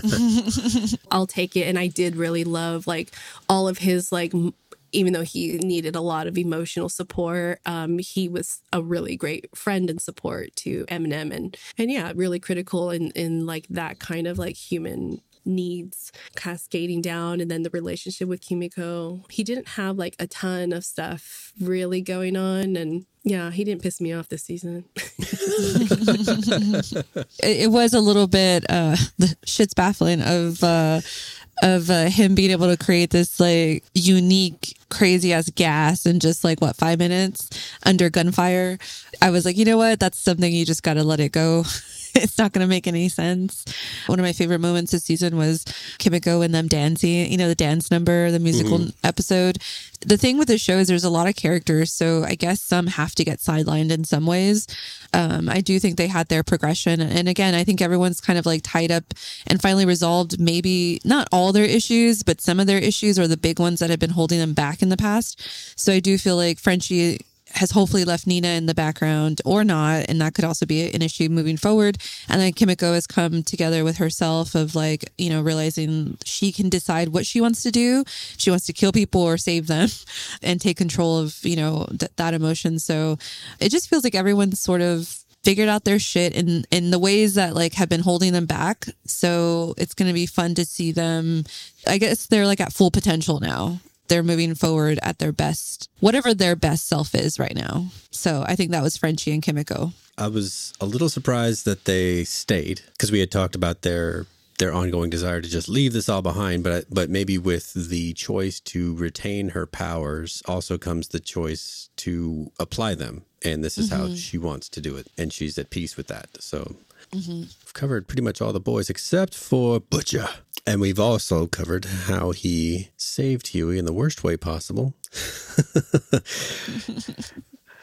*laughs* I'll take it. And I did really love like all of his like. Even though he needed a lot of emotional support, um, he was a really great friend and support to Eminem, and and yeah, really critical in in like that kind of like human needs cascading down and then the relationship with Kimiko. He didn't have like a ton of stuff really going on and yeah, he didn't piss me off this season. *laughs* it, it was a little bit uh the shit's baffling of uh of uh, him being able to create this like unique crazy ass gas in just like what five minutes under gunfire i was like you know what that's something you just gotta let it go *laughs* it's not gonna make any sense one of my favorite moments this season was kimiko and them dancing you know the dance number the musical episode the thing with the show is there's a lot of characters so i guess some have to get sidelined in some ways um, I do think they had their progression. And again, I think everyone's kind of like tied up and finally resolved maybe not all their issues, but some of their issues or the big ones that have been holding them back in the past. So I do feel like Frenchie has hopefully left Nina in the background or not. And that could also be an issue moving forward. And then Kimiko has come together with herself of like, you know, realizing she can decide what she wants to do. She wants to kill people or save them *laughs* and take control of, you know, th- that emotion. So it just feels like everyone's sort of figured out their shit in in the ways that like have been holding them back. So it's going to be fun to see them. I guess they're like at full potential now. They're moving forward at their best, whatever their best self is right now. So I think that was Frenchie and Kimiko. I was a little surprised that they stayed because we had talked about their their ongoing desire to just leave this all behind, but but maybe with the choice to retain her powers also comes the choice to apply them, and this is how mm-hmm. she wants to do it, and she's at peace with that. So we've covered pretty much all the boys except for Butcher, and we've also covered how he saved Huey in the worst way possible. *laughs*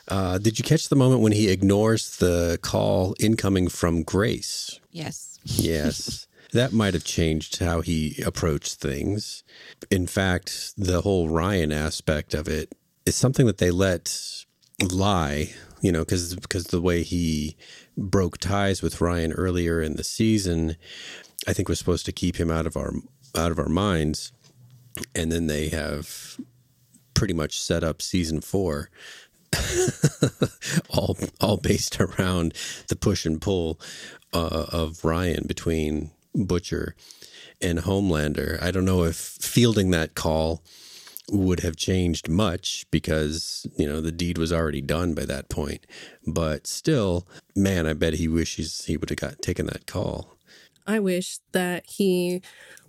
Uh, did you catch the moment when he ignores the call incoming from Grace? Yes. Yes. *laughs* that might have changed how he approached things. In fact, the whole Ryan aspect of it is something that they let lie, you know, because because the way he broke ties with Ryan earlier in the season, I think was supposed to keep him out of our out of our minds, and then they have pretty much set up season four *laughs* all all based around the push and pull uh, of Ryan between Butcher and Homelander. I don't know if fielding that call would have changed much because you know the deed was already done by that point. But still, man, I bet he wishes he would have got taken that call. I wish that he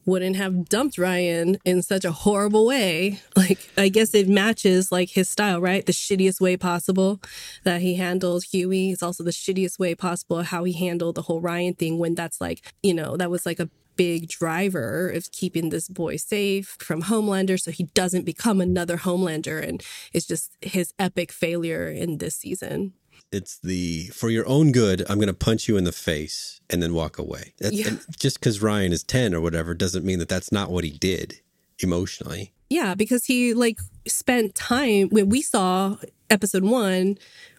wouldn't have dumped Ryan in such a horrible way. *laughs* Like, I guess it matches like his style, right? The shittiest way possible that he handled Huey. It's also the shittiest way possible how he handled the whole Ryan thing when that's like, you know, that was like a big driver of keeping this boy safe from Homelander so he doesn't become another Homelander. And it's just his epic failure in this season. It's the for your own good, I'm going to punch you in the face and then walk away. That's, Yeah. and just because Ryan is 10 or whatever doesn't mean that that's not what he did emotionally. Yeah, because he like spent time when we saw episode one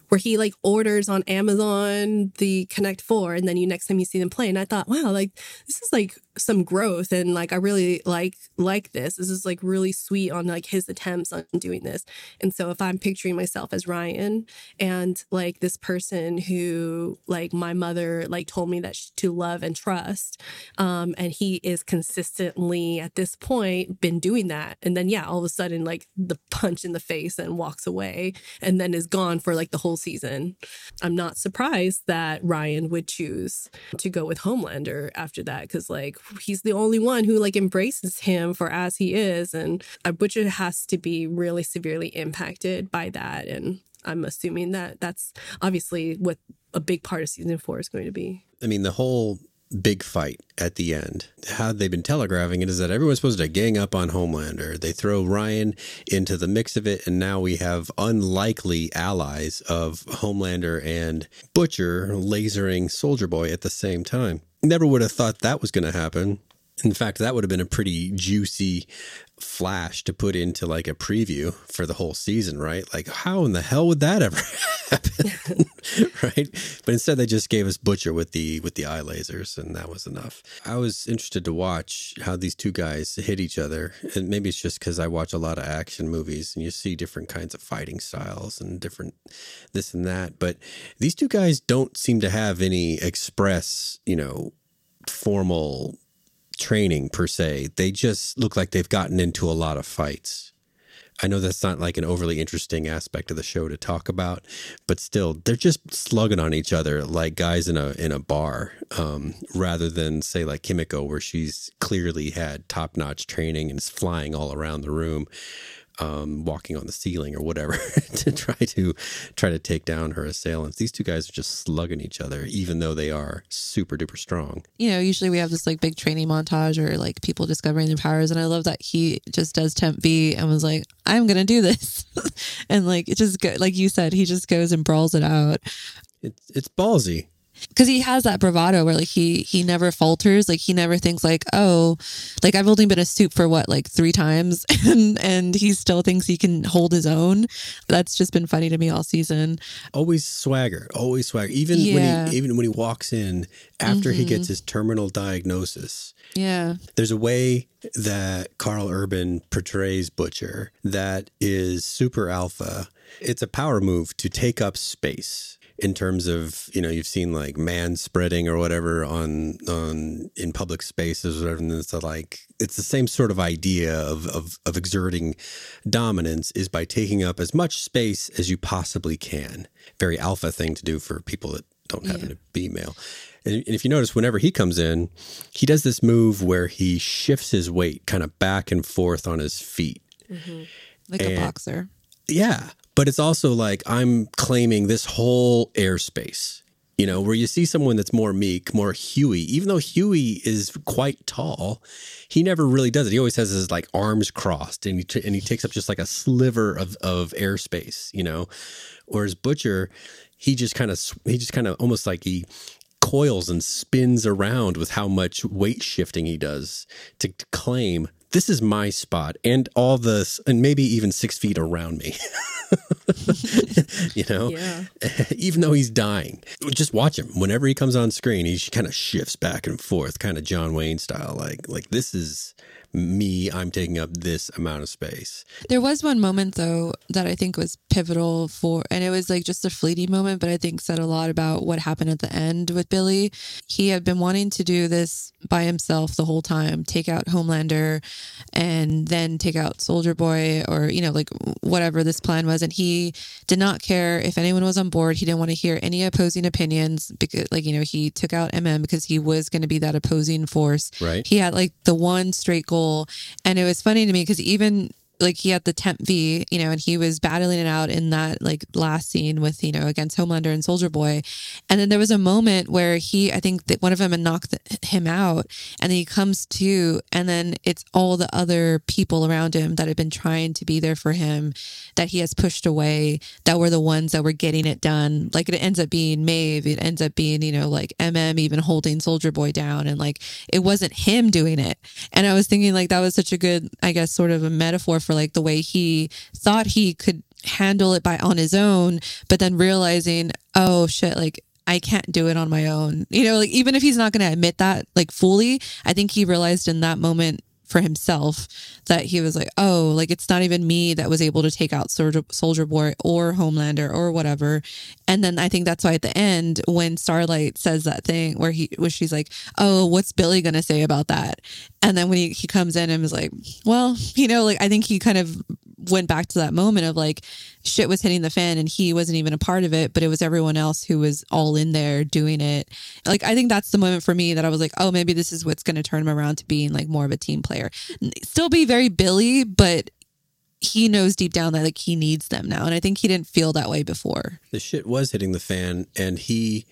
where he like orders on Amazon the Connect Four, and then you next time you see them play, and I thought, wow, like this is like some growth, and like I really like like this. This is like really sweet on like his attempts on doing this. And so if I'm picturing myself as Ryan and like this person who like my mother like told me that sh- to love and trust, um, and he is consistently at this point been doing that, and then yeah, all of a sudden like the punch in the face and walks away, and then is gone for like the whole season. I'm not surprised that Ryan would choose to go with Homelander after that because like he's the only one who like embraces him for as he is, and uh, Butcher has to be really severely impacted by that, and I'm assuming that that's obviously what a big part of season four is going to be. I mean, the whole big fight at the end, how they've been telegraphing it is that everyone's supposed to gang up on Homelander. They throw Ryan into the mix of it, and now we have unlikely allies of Homelander and Butcher lasering Soldier Boy at the same time. Never would have thought that was going to happen. In fact, that would have been a pretty juicy flash to put into like a preview for the whole season, right? Like, how in the hell would that ever *laughs* happen? right? But instead they just gave us Butcher with the with the eye lasers and that was enough. I was interested to watch how these two guys hit each other. And maybe it's just cuz I watch a lot of action movies and you see different kinds of fighting styles and different this and that, but these two guys don't seem to have any express, you know, formal training per se. They just look like they've gotten into a lot of fights. I know that's not like an overly interesting aspect of the show to talk about, but still, they're just slugging on each other like guys in a in a bar, um, rather than say like Kimiko, where she's clearly had top notch training and is flying all around the room, um, walking on the ceiling or whatever *laughs* to try to try to take down her assailants. These two guys are just slugging each other, even though they are super duper strong. you know, usually we have this like big training montage or like people discovering their powers. And I love that he just does Temp V and was like, I'm going to do this. *laughs* and like, it just go, like you said, he just goes and brawls it out It's it's ballsy. Because he has that bravado where like he, he never falters. Like he never thinks like, oh, like I've only been a supe for what, like three times. *laughs* And, and he still thinks he can hold his own. That's just been funny to me all season. always swagger, always swagger. Even Yeah. when he even when he walks in after he gets mm-hmm. his terminal diagnosis, Yeah. there's a way that Karl Urban portrays Butcher that is super alpha. It's a power move to take up space. In terms of you know you've seen like man spreading or whatever on on in public spaces or whatever and it's like it's the same sort of idea of, of of exerting dominance is by taking up as much space as you possibly can. Very alpha thing to do for people that don't happen to be male. And and if you notice whenever he comes in he does this move where he shifts his weight kind of back and forth on his feet. Mm-hmm. Like a boxer. yeah, but it's also like I'm claiming this whole airspace. You know, where you see someone that's more meek, more Huey, even though Huey is quite tall, he never really does it. He always has his like arms crossed and he, t- and he takes up just like a sliver of, of airspace, you know. Whereas Butcher, he just kind of, he just kind of almost like he coils and spins around with how much weight shifting he does to, to claim this is my spot and all this, and maybe even six feet around me. *laughs* you know, Yeah. *laughs* even though he's dying, just watch him. Whenever he comes on screen, he kind of shifts back and forth, kind of John Wayne style. Like, like this is me. I'm taking up this amount of space. There was one moment though that I think was pivotal for, and it was like just a fleeting moment, but I think said a lot about what happened at the end with Billy. He had been wanting to do this by himself the whole time, take out Homelander and then take out Soldier Boy or, you know, like whatever this plan was. And he did not care if anyone was on board. He didn't want to hear any opposing opinions because, like, you know, he took out MM because he was going to be that opposing force. Right. He had like the one straight goal. And it was funny to me because even like he had the temp V, you know, and he was battling it out in that like last scene with, you know, against Homelander and Soldier Boy. And then there was a moment where he, I think that one of them had knocked him out and he comes to, and then it's all the other people around him that had been trying to be there for him that he has pushed away that were the ones that were getting it done. Like it ends up being Maeve, it ends up being, you know, like MM even holding Soldier Boy down and like it wasn't him doing it. And I was thinking like that was such a good, I guess, sort of a metaphor for like the way he thought he could handle it by on his own, but then realizing, oh shit, like I can't do it on my own. You know, like even if he's not going to admit that like fully, I think he realized in that moment for himself that he was like, oh, like it's not even me that was able to take out Soldier, Soldier Boy or Homelander or whatever. And then I think that's why at the end when Starlight says that thing where he where she's like, oh, what's Billy gonna say about that? And then when he, he comes in and was like, well, you know, like I think he kind of went back to that moment of like shit was hitting the fan and he wasn't even a part of it, but it was everyone else who was all in there doing it. Like I think that's the moment for me that I was like, oh, maybe this is what's going to turn him around to being like more of a team player. Still be very Billy, but he knows deep down that like he needs them now, and I think he didn't feel that way before. The shit was hitting the fan, and he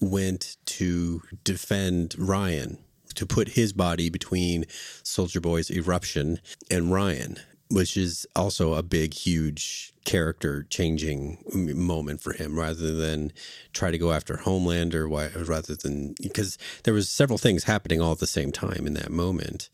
went to defend Ryan to put his body between Soldier Boy's eruption and Ryan, which is also a big, huge character changing moment for him rather than try to go after Homelander why rather than because there was several things happening all at the same time in that moment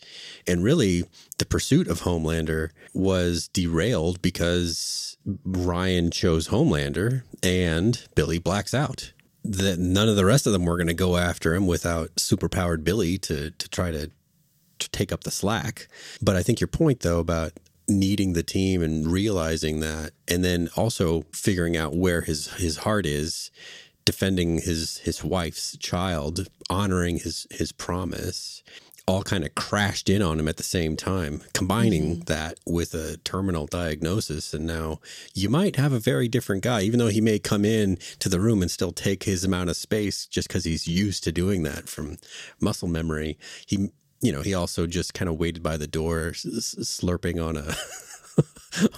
and really the pursuit of Homelander was derailed because Ryan chose Homelander and Billy blacks out that none of the rest of them were going to go after him without superpowered Billy to to try to to take up the slack. But I think your point though about needing the team and realizing that and then also figuring out where his his heart is defending his his wife's child honoring his his promise all kind of crashed in on him at the same time combining mm-hmm. that with a terminal diagnosis. And now you might have a very different guy even though he may come in to the room and still take his amount of space just because he's used to doing that from muscle memory. He you know he also just kind of waited by the door slurping on a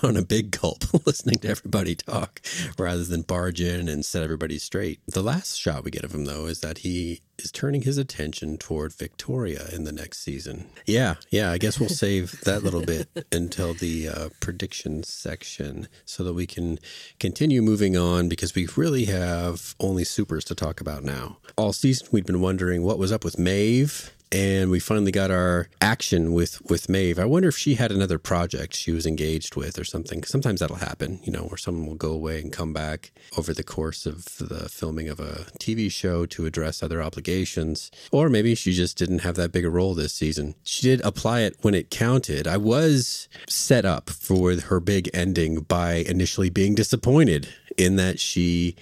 *laughs* on a big gulp *laughs* listening to everybody talk rather than barge in and set everybody straight the last shot we get of him though is that he is turning his attention toward Victoria in the next season. Yeah, yeah, I guess we'll *laughs* save that little bit until the uh, predictions section so that we can continue moving on because we really have only supers to talk about now. All season, we'd been wondering what was up with Maeve. And we finally got our action with with Maeve. I wonder if she had another project she was engaged with or something. Sometimes that'll happen, you know, where someone will go away and come back over the course of the filming of a TV show to address other obligations. Or maybe she just didn't have that big a role this season. She did apply it when it counted. I was set up for her big ending by initially being disappointed in that she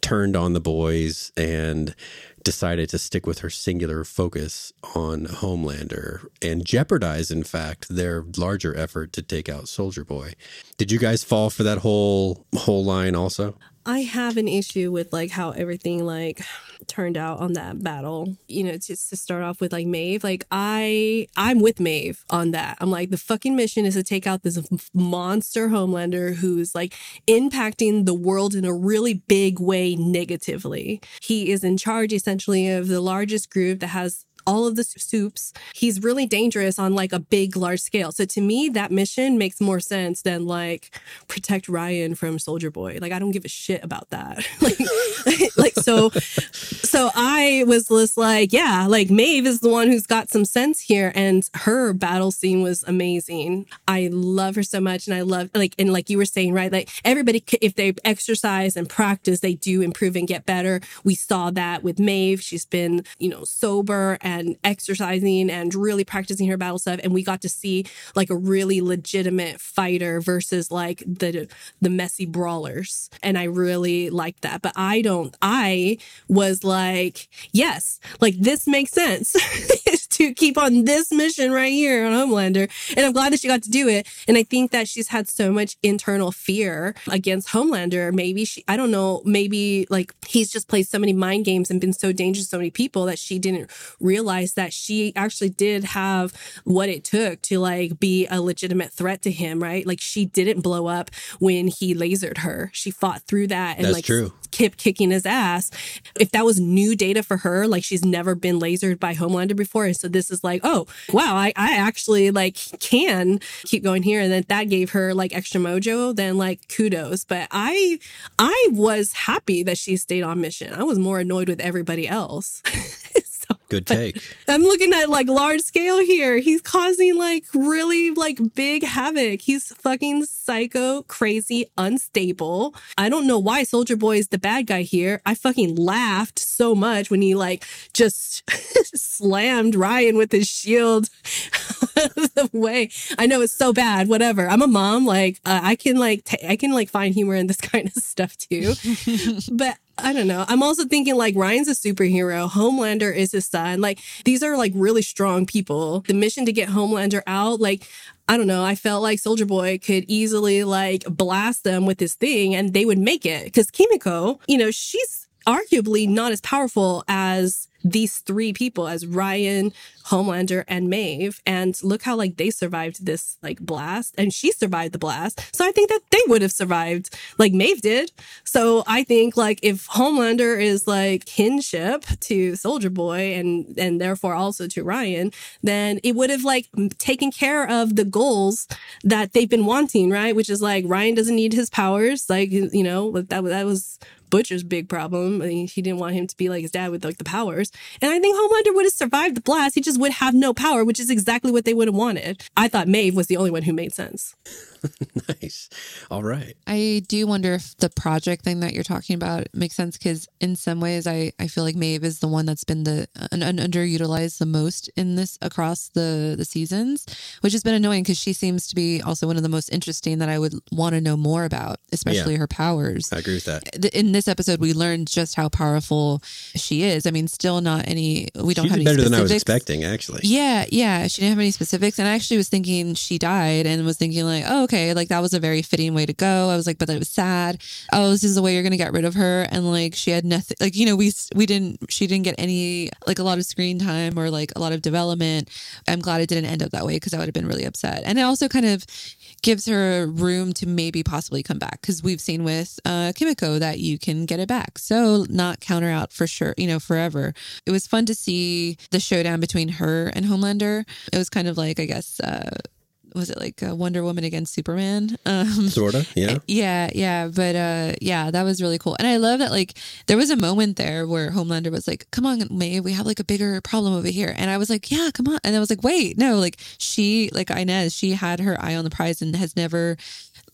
turned on the boys and decided to stick with her singular focus on Homelander and jeopardize, in fact, their larger effort to take out Soldier Boy. Did you guys fall for that whole whole line also? I have an issue with like how everything like turned out on that battle. You know, just to start off with like Maeve, like I I'm with Maeve on that. I'm like the fucking mission is to take out this monster Homelander who's like impacting the world in a really big way negatively. He is in charge essentially of the largest group that has all of the supes. He's really dangerous on like a big, large scale. So to me, that mission makes more sense than like protect Ryan from Soldier Boy. Like I don't give a shit about that. *laughs* like, *laughs* like so, so I was just like, yeah, like Maeve is the one who's got some sense here, and her battle scene was amazing. I love her so much, and I love like and like you were saying, right? Like everybody, if they exercise and practice, they do improve and get better. We saw that with Maeve. She's been, you know, sober and and exercising and really practicing her battle stuff. And we got to see like a really legitimate fighter versus like the the messy brawlers. And I really liked that. But I don't I was like, yes, like this makes sense *laughs* to keep on this mission right here on Homelander. And I'm glad that she got to do it. And I think that she's had so much internal fear against Homelander. Maybe she I don't know, maybe like he's just played so many mind games and been so dangerous to so many people that she didn't realize realized that she actually did have what it took to like be a legitimate threat to him, right? Like she didn't blow up when he lasered her. She fought through that and That's like true. kept kicking his ass. If that was new data for her, like she's never been lasered by Homelander before. And so this is like, oh, wow, I, I actually like can keep going here. And then that gave her like extra mojo, then like kudos. But I I was happy that she stayed on mission. I was more annoyed with everybody else. *laughs* Good take. I'm looking at like large scale here. He's causing like really like big havoc. He's fucking psycho, crazy, unstable. I don't know why Soldier Boy is the bad guy here. I fucking laughed so much when he like just *laughs* slammed Ryan with his shield *laughs* the way. I know it's so bad. Whatever. I'm a mom. Like uh, I can like t- I can like find humor in this *laughs* kind of stuff too. but I don't know. I'm also thinking like Ryan's a superhero. Homelander is his son. Like these are like really strong people. The mission to get Homelander out, like I don't know. I felt like Soldier Boy could easily like blast them with this thing and they would make it. Cause Kimiko, you know, she's arguably not as powerful as these three people as Ryan, Homelander, and Maeve. And look how like they survived this like blast and she survived the blast. So I think that they would have survived like Maeve did. So I think like if Homelander is like kinship to Soldier Boy and and therefore also to Ryan, then it would have like taken care of the goals that they've been wanting, right? Which is like Ryan doesn't need his powers. Like, you know, that that was Butcher's big problem. I mean, he didn't want him to be like his dad with like the powers. And I think Homelander would have survived the blast. He just would have no power, which is exactly what they would have wanted. I thought Maeve was the only one who made sense. *laughs* nice. All right. I do wonder if the project thing that you're talking about makes sense because in some ways I, I feel like Maeve is the one that's been the un, un, underutilized the most in this across the the seasons, which has been annoying because she seems to be also one of the most interesting that I would want to know more about, especially Yeah. her powers. I agree with that. In this episode, we learned just how powerful she is. I mean, still not any. We don't she have any better than I was expecting, actually. Yeah, yeah. She didn't have any specifics. And I actually was thinking she died and was thinking, like, oh, okay, like that was a very fitting way to go. I was like, but that was sad. Oh, this is the way you're going to get rid of her. And like, she had nothing, like, you know, we, we didn't, she didn't get any, like, a lot of screen time or like a lot of development. I'm glad it didn't end up that way because I would have been really upset. And it also kind of gives her room to maybe possibly come back because we've seen with uh, Kimiko that you can get it back. So not counter out for sure, you know, forever. It was fun to see the showdown between her and Homelander. It was kind of like, I guess, uh, was it like uh, Wonder Woman against Superman? *laughs* Um, Sorta, yeah. yeah, yeah, but uh yeah, that was really cool. And I love that like there was a moment there where Homelander was like, "Come on, Maeve, we have like a bigger problem over here." And I was like, "Yeah, come on." And I was like, "Wait, no, like she like Inez, she had her eye on the prize and has never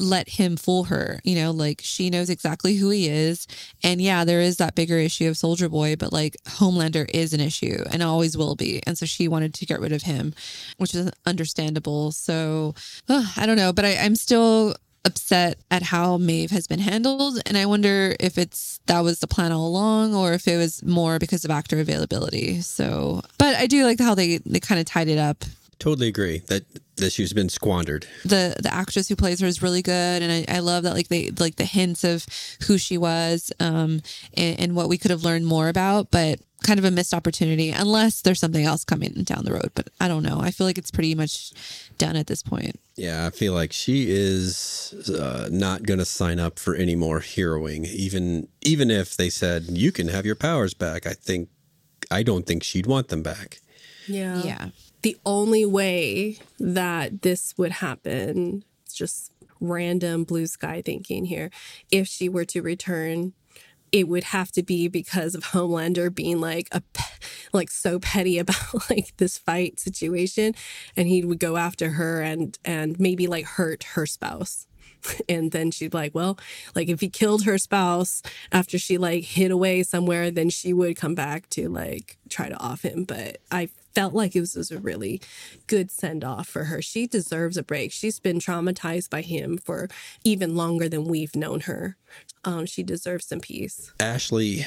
let him fool her. You know, like she knows exactly who he is. And yeah, there is that bigger issue of Soldier Boy, but like Homelander is an issue and always will be. And so she wanted to get rid of him, which is understandable. So I don't know, but I, I'm still upset at how Maeve has been handled. And I wonder if it's that was the plan all along or if it was more because of actor availability. So, but I do like how they, they kind of tied it up. Totally agree that that she's been squandered. The the actress who plays her is really good, and I, I love that like they like the hints of who she was, um, and, and what we could have learned more about. But kind of a missed opportunity unless there's something else coming down the road. But I don't know. I feel like it's pretty much done at this point. Yeah, I feel like she is uh, not going to sign up for any more heroing, even even if they said you can have your powers back. I think I don't think she'd want them back. Yeah. Yeah. The only way that this would happen, it's just random blue sky thinking here, if she were to return, it would have to be because of *laughs* Homelander being like a like so petty *laughs* about like this fight situation and he would go after her and and maybe like hurt her spouse. *laughs* And then she'd be like, well, like if he killed her spouse after she like hid away somewhere, then she would come back to like try to off him. But I felt like it was, was a really good send off for her. She deserves a break. She's been traumatized by him for even longer than we've known her. Um, she deserves some peace. Ashley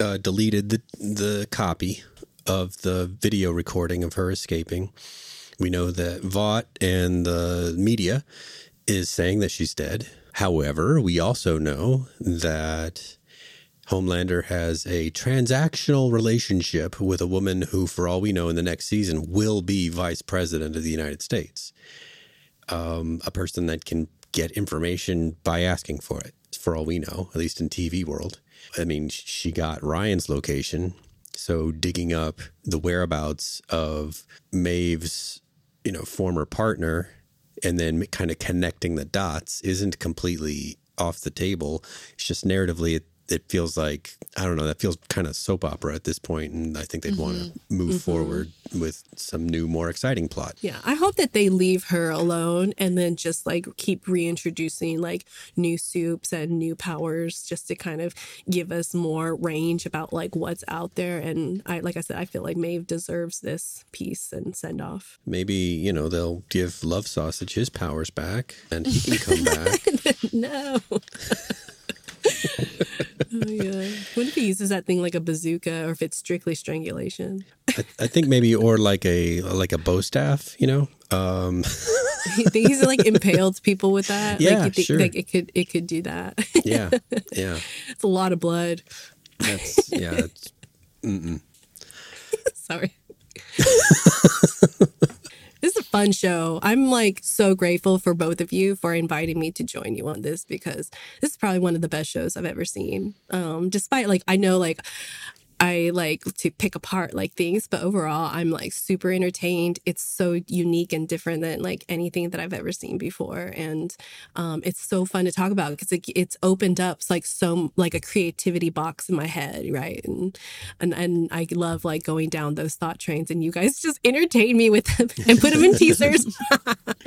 uh, deleted the the copy of the video recording of her escaping. We know that Vought and the media is saying that she's dead. However, we also know that Homelander has a transactional relationship with a woman who, for all we know, in the next season will be vice president of the United States. Um, a person that can get information by asking for it, for all we know, at least in TV world. I mean, she got Ryan's location, so digging up the whereabouts of Maeve's, you know, former partner, and then kind of connecting the dots isn't completely off the table. It's just narratively, it, it feels like I don't know. That feels kind of soap opera at this point, and I think they'd want to mm-hmm. move mm-hmm. forward with some new, more exciting plot. Yeah, I hope that they leave her alone and then just like keep reintroducing like new supes and new powers just to kind of give us more range about like what's out there. And I, like I said, I feel like Maeve deserves this piece and send off. Maybe you know they'll give Love Sausage his powers back, and he can come *laughs* back. no. *laughs* oh, yeah. What if he uses that thing like a bazooka or if it's strictly strangulation? I, I think maybe, or like a like a bow staff. You know, um, *laughs* You think he's like impaled people with that? Yeah, like, you think, sure. like it could it could do that. *laughs* yeah, yeah. it's a lot of blood. That's yeah. That's, *laughs* Sorry. This is a fun show. I'm like so grateful for both of you for inviting me to join you on this because this is probably one of the best shows I've ever seen. Um, despite like I know like I like to pick apart like things, but overall I'm like super entertained. It's so unique and different than like anything that I've ever seen before, and um, it's so fun to talk about because it, it's opened up like so like a creativity box in my head, right? And and and I love like going down those thought trains, and you guys *laughs* just entertain me with them and put them in teasers. *laughs*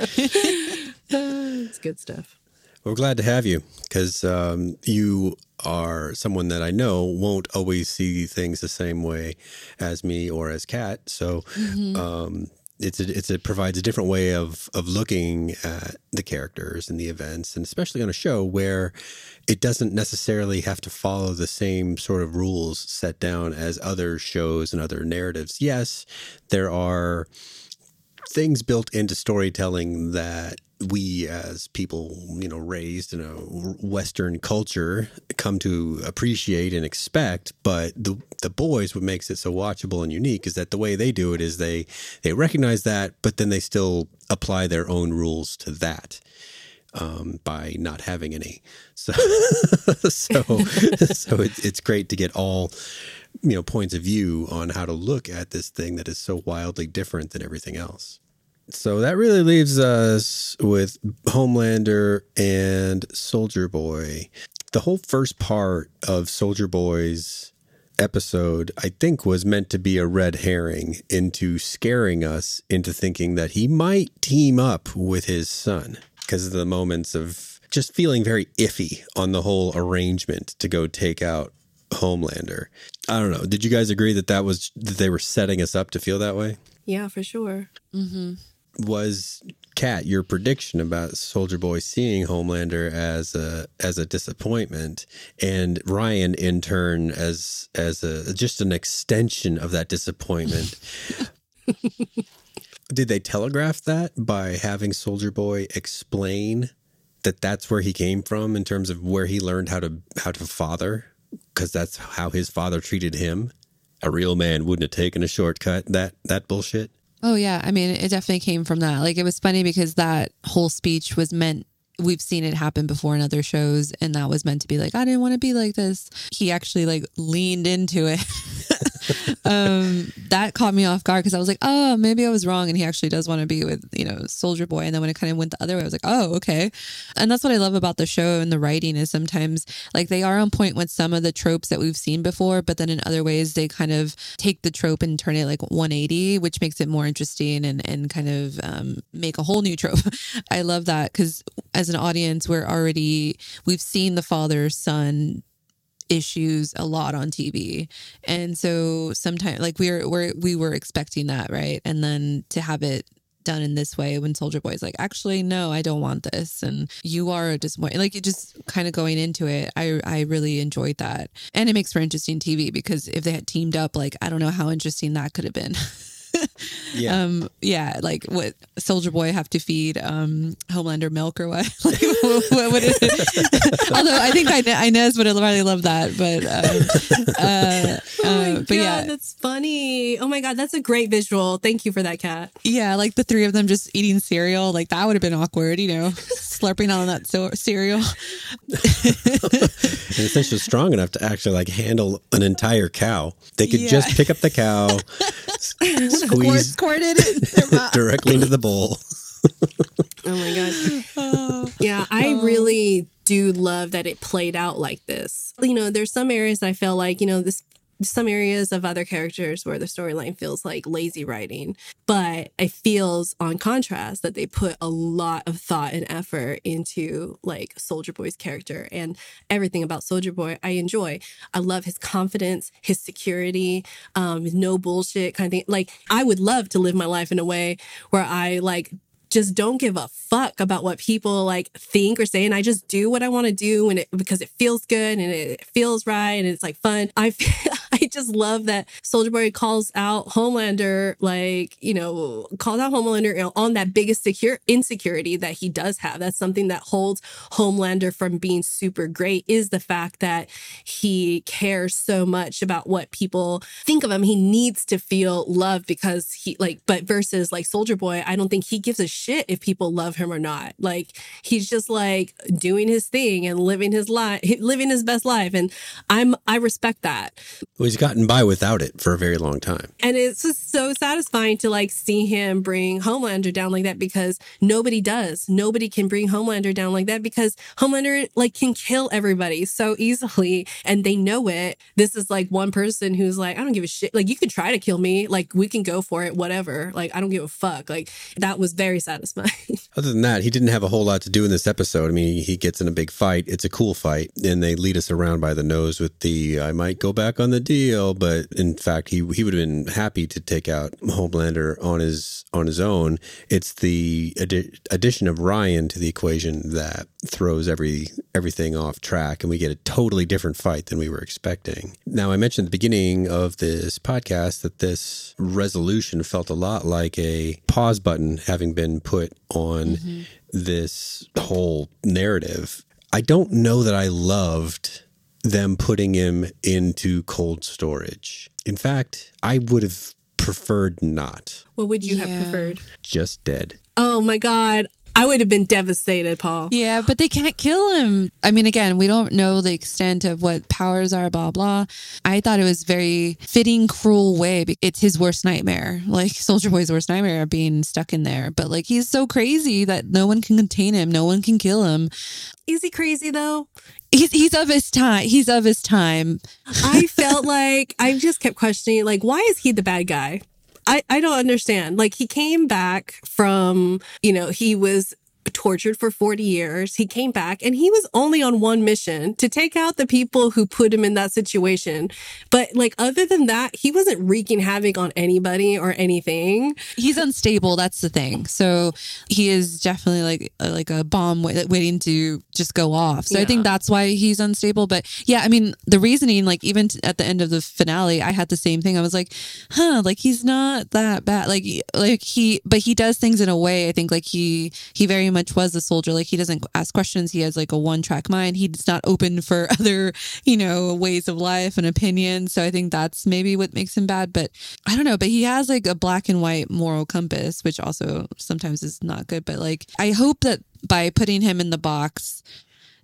it's good stuff. We're glad to have you because um, you are someone that I know won't always see things the same way as me or as Kat. So um, it's a, it's it provides a different way of of looking at the characters and the events, and especially on a show where it doesn't necessarily have to follow the same sort of rules set down as other shows and other narratives. Yes, there are things built into storytelling that we as people you know raised in a western culture come to appreciate and expect but the the boys what makes it so watchable and unique is that the way they do it is they they recognize that but then they still apply their own rules to that um, by not having any. So *laughs* so *laughs* so it's it's great to get all you know points of view on how to look at this thing that is so wildly different than everything else so that really leaves us with Homelander and Soldier Boy. The whole first part of Soldier Boy's episode, I think, was meant to be a red herring into scaring us into thinking that he might team up with his son because of the moments of just feeling very iffy on the whole arrangement to go take out Homelander. I don't know. Did you guys agree that that was that they were setting us up to feel that way? Yeah, for sure. Mm-hmm. Was Kat, your prediction about Soldier Boy seeing Homelander as a as a disappointment, and Ryan in turn as as a just an extension of that disappointment. *laughs* Did they telegraph that by having Soldier Boy explain that that's where he came from in terms of where he learned how to how to father? Because that's how his father treated him. A real man wouldn't have taken a shortcut. That that bullshit. Oh yeah, I mean, it definitely came from that. Like it was funny because that whole speech was meant we've seen it happen before in other shows and that was meant to be like I didn't want to be like this. He actually like leaned into it. *laughs* *laughs* um that caught me off guard because I was like, "Oh, maybe I was wrong and he actually does want to be with, you know, Soldier Boy." And then when it kind of went the other way, I was like, "Oh, okay." And that's what I love about the show and the writing is sometimes like they are on point with some of the tropes that we've seen before, but then in other ways they kind of take the trope and turn it like 180, which makes it more interesting and and kind of um, make a whole new trope. *laughs* I love that because as an audience, we're already we've seen the father son issues a lot on TV. And so sometimes like we were, we're we were expecting that, right? And then to have it done in this way when Soldier Boy's like, actually, no, I don't want this. And you are a disappointment. Like you just kind of going into it, I I really enjoyed that. And it makes for interesting TV because if they had teamed up, like I don't know how interesting that could have been. *laughs* Yeah. um yeah like what soldier boy have to feed um homelander milk or what *laughs* like what, what would it *laughs* although i think I, inez would have really loved that but um, uh, *laughs* Oh my uh, god, but yeah that's funny. Oh my god, that's a great visual. Thank you for that, Kat. yeah like the three of them just eating cereal like that would have been awkward you know slurping on that so- cereal and since she's strong enough to actually like handle an entire cow, they could Yeah. just pick up the cow, squeeze squirted it *laughs* directly into the bowl. Oh my god. *laughs* yeah, I really do love that it played out like this. You know, there's some areas I feel like, you know, this some areas of other characters where the storyline feels like lazy writing, but it feels on contrast that they put a lot of thought and effort into like Soldier Boy's character and everything about Soldier Boy I enjoy. I love his confidence, his security, um, no bullshit kind of thing. Like I would love to live my life in a way where I like just don't give a fuck about what people like think or say and I just do what I want to do and it because it feels good and it feels right and it's like fun. I *laughs* Just love that Soldier Boy calls out Homelander like, you know, calls out Homelander on that biggest secure insecurity that he does have. That's something that holds Homelander from being super great is the fact that he cares so much about what people think of him. He needs to feel love because he like but versus like Soldier Boy, I don't think he gives a shit if people love him or not. Like he's just like doing his thing and living his life, living his best life and I'm I respect that. Well, gotten by without it for a very long time. And it's just so satisfying to like see him bring Homelander down like that because nobody does. Nobody can bring Homelander down like that because Homelander like can kill everybody so easily and they know it. This is like one person who's like, I don't give a shit. Like you can try to kill me. Like we can go for it, whatever. Like I don't give a fuck. Like that was very *laughs* satisfying. Other than that, he didn't have a whole lot to do in this episode. I mean, he gets in a big fight. It's a cool fight, and they lead us around by the nose with the "I might go back on the deal," but in fact, he he would have been happy to take out Homelander on his on his own. It's the addi- addition of Ryan to the equation that throws every everything off track, and we get a totally different fight than we were expecting. Now, I mentioned at the beginning of this podcast that this resolution felt a lot like a pause button having been put on mm-hmm. this whole narrative. I don't know that I loved them putting him into cold storage. In fact, I would have preferred not. what would you have preferred? Just dead. Oh my God. I would have been devastated, Paul. Yeah, but they can't kill him. I mean, again, we don't know the extent of what powers are, blah, blah. I thought it was very fitting, cruel way. It's his worst nightmare. Like Soldier Boy's worst nightmare of being stuck in there. But like, he's so crazy that no one can contain him. No one can kill him. Is he crazy though? He's, he's of his time. He's of his time. I *laughs* felt like I just kept questioning, like, why is he the bad guy? I, I don't understand. Like, he came back from, you know, he was tortured for 40 years. He came back and he was only on one mission to take out the people who put him in that situation. But like other than that, he wasn't wreaking havoc on anybody or anything. He's unstable. That's the thing. So he is definitely like like a bomb waiting to just go off. So I think that's why he's unstable. But yeah, I mean the reasoning, like even at the end of the finale, I had the same thing. I was like, huh, like he's not that bad. Like like he, but he does things in a way. I think like he he very much was a soldier. Like he doesn't ask questions. He has like a one track mind. He's not open for *laughs* other you know ways of life and opinions. So I think that's maybe what makes him bad. But I don't know. But he has like a black and white moral compass, which also sometimes is not good. But like I hope that by putting him in the box.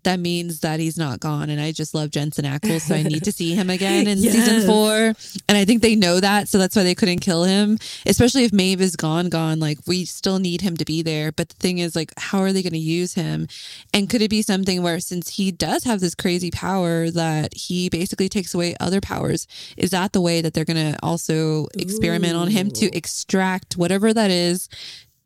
That means that he's not gone, and I just love Jensen Ackles, so I need to see him again in *laughs* season four. And I think they know that, so that's why they couldn't kill him. Especially if Maeve is gone, gone. Like we still need him to be there. But the thing is, like, how are they going to use him? And could it be something where, since he does have this crazy power, that he basically takes away other powers? Is that the way that they're going to also experiment on him to extract whatever that is?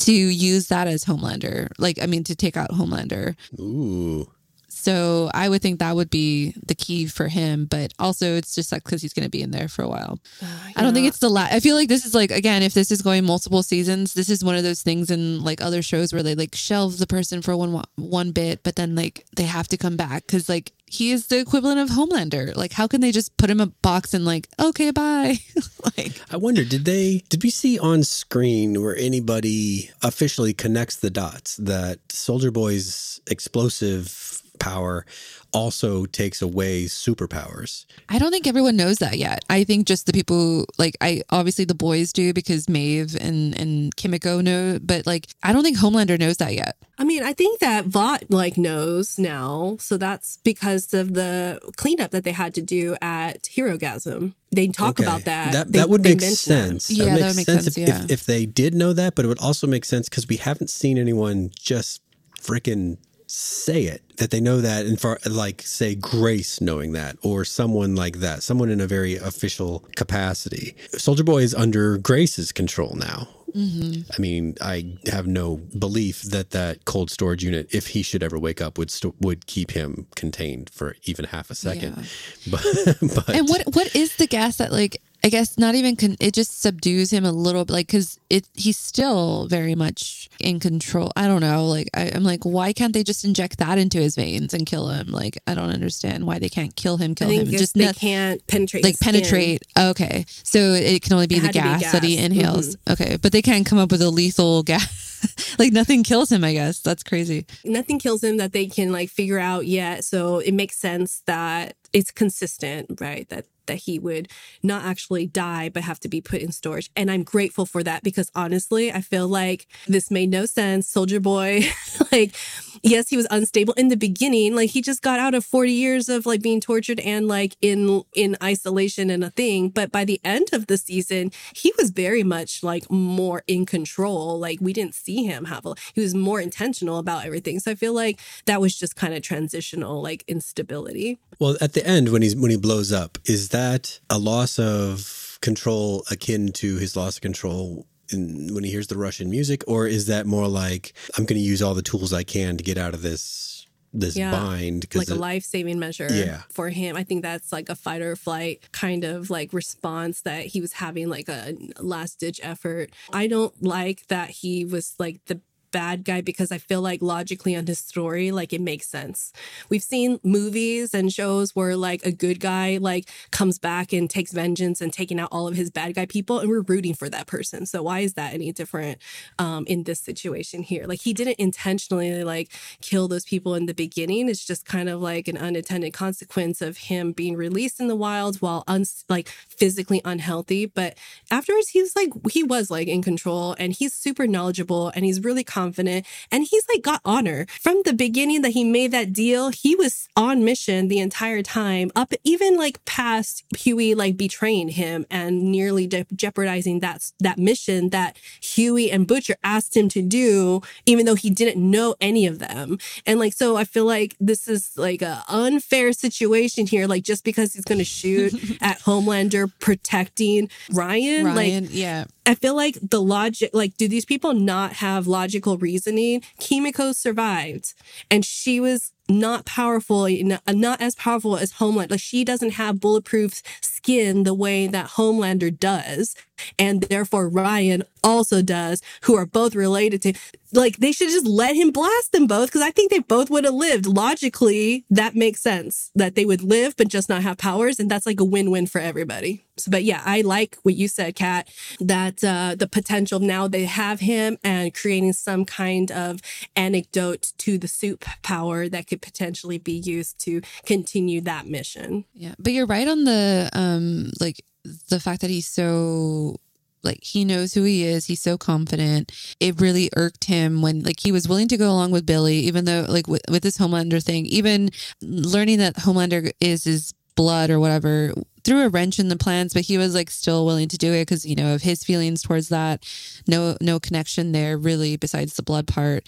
To use that as Homelander, like I mean, to take out Homelander. Ooh. So I would think that would be the key for him. But also, it's just like because he's going to be in there for a while. Uh, I don't think it's the last. I feel like this is like again, if this is going multiple seasons, this is one of those things in like other shows where they like shelve the person for one one bit, but then like they have to come back because like he is the equivalent of Homelander. Like, how can they just put him in a box and like, okay, bye? *laughs* like, I wonder, did they did we see on screen where anybody officially connects the dots that Soldier Boy's explosive power also takes away superpowers? I don't think everyone knows that yet. I think just the people like I obviously the boys do because Maeve and and Kimiko know, but like I don't think Homelander knows that yet. I mean, I think that Vought like knows now. So that's because of the cleanup that they had to do at Herogasm. They talk Okay. about that. That, They- that would they make mention that. sense. Yeah, that would make sense, if, yeah. if, if they did know that, but it would also make sense because we haven't seen anyone just freaking say it that they know that and for like say grace knowing that or someone like that someone in a very official capacity soldier boy is under grace's control now Mm-hmm. I mean, I have no belief that that cold storage unit, if he should ever wake up, would st- would keep him contained for even half a second. *laughs* But, but And what what is the gas that like I guess not even con- it just subdues him a little bit like because it he's still very much in control. I don't know. Like I, I'm like, why can't they just inject that into his veins and kill him? Like I don't understand why they can't kill him. Kill him. Just they not- can't penetrate. like the skin. penetrate. Okay, so it can only be It the to be gas, that he gas. inhales. Mm-hmm. Okay, but they can't come up with a lethal *laughs* gas. like nothing kills him. I guess that's crazy. Nothing kills him that they can like figure out yet. So it makes sense that it's consistent, right? That that he would not actually die but have to be put in storage. And I'm grateful for that because honestly, I feel like this made no sense. Soldier Boy, *laughs* like, yes, he was unstable in the beginning. Like he just got out of 40 years of like being tortured and like in in isolation and a thing. But by the end of the season, he was very much like more in control. Like we didn't see him have a he was more intentional about everything. So I feel like that was just kind of transitional, like instability. Well, at the end when he's when he blows up, is that a loss of control akin to his loss of control in, when he hears the Russian music, or is that more like I'm going to use all the tools I can to get out of this this Yeah. bind? like a life saving measure Yeah. for him. I think that's like a fight or flight kind of like response that he was having like a last ditch effort. I don't like that he was like the bad guy because I feel like logically on his story, like it makes sense. We've seen movies and shows where like a good guy like comes back and takes vengeance and taking out all of his bad guy people, and we're rooting for that person. So why is that any different um, in this situation here? Like he didn't intentionally like kill those people in the beginning. It's just kind of like an unintended consequence of him being released in the wild while uns like physically unhealthy. But afterwards, he's like he was like in control and he's super knowledgeable and he's really confident and he's like got honor from the beginning that he made that deal. He was on mission the entire time, up even like past Huey like betraying him and nearly de- jeopardizing that that mission that Huey and Butcher asked him to do, even though he didn't know any of them. And like, so I feel like this is like a unfair situation here. Like, just because he's going to shoot *laughs* at Homelander protecting Ryan, Ryan, like, yeah. I feel like the logic, like, do these people not have logical reasoning? Kimiko survived and she was not powerful, not as powerful as Homeland. Like she doesn't have bulletproof skin the way that Homelander does. And therefore Ryan also does, who are both related to like they should just let him blast them both because I think they both would have lived. Logically, that makes sense that they would live but just not have powers, and that's like a win-win for everybody. So, but yeah, I like what you said, Kat, that uh, the potential now they have him and creating some kind of anecdote to the supe power that could potentially be used to continue that mission. Yeah, but you're right on the um like the fact that he's so like he knows who he is. He's so confident. It really irked him when like he was willing to go along with billy even though like with, with this homelander thing even learning that homelander is his blood or whatever threw a wrench in the plans but he was like still willing to do it because you know of his feelings towards that no no connection there really besides the blood part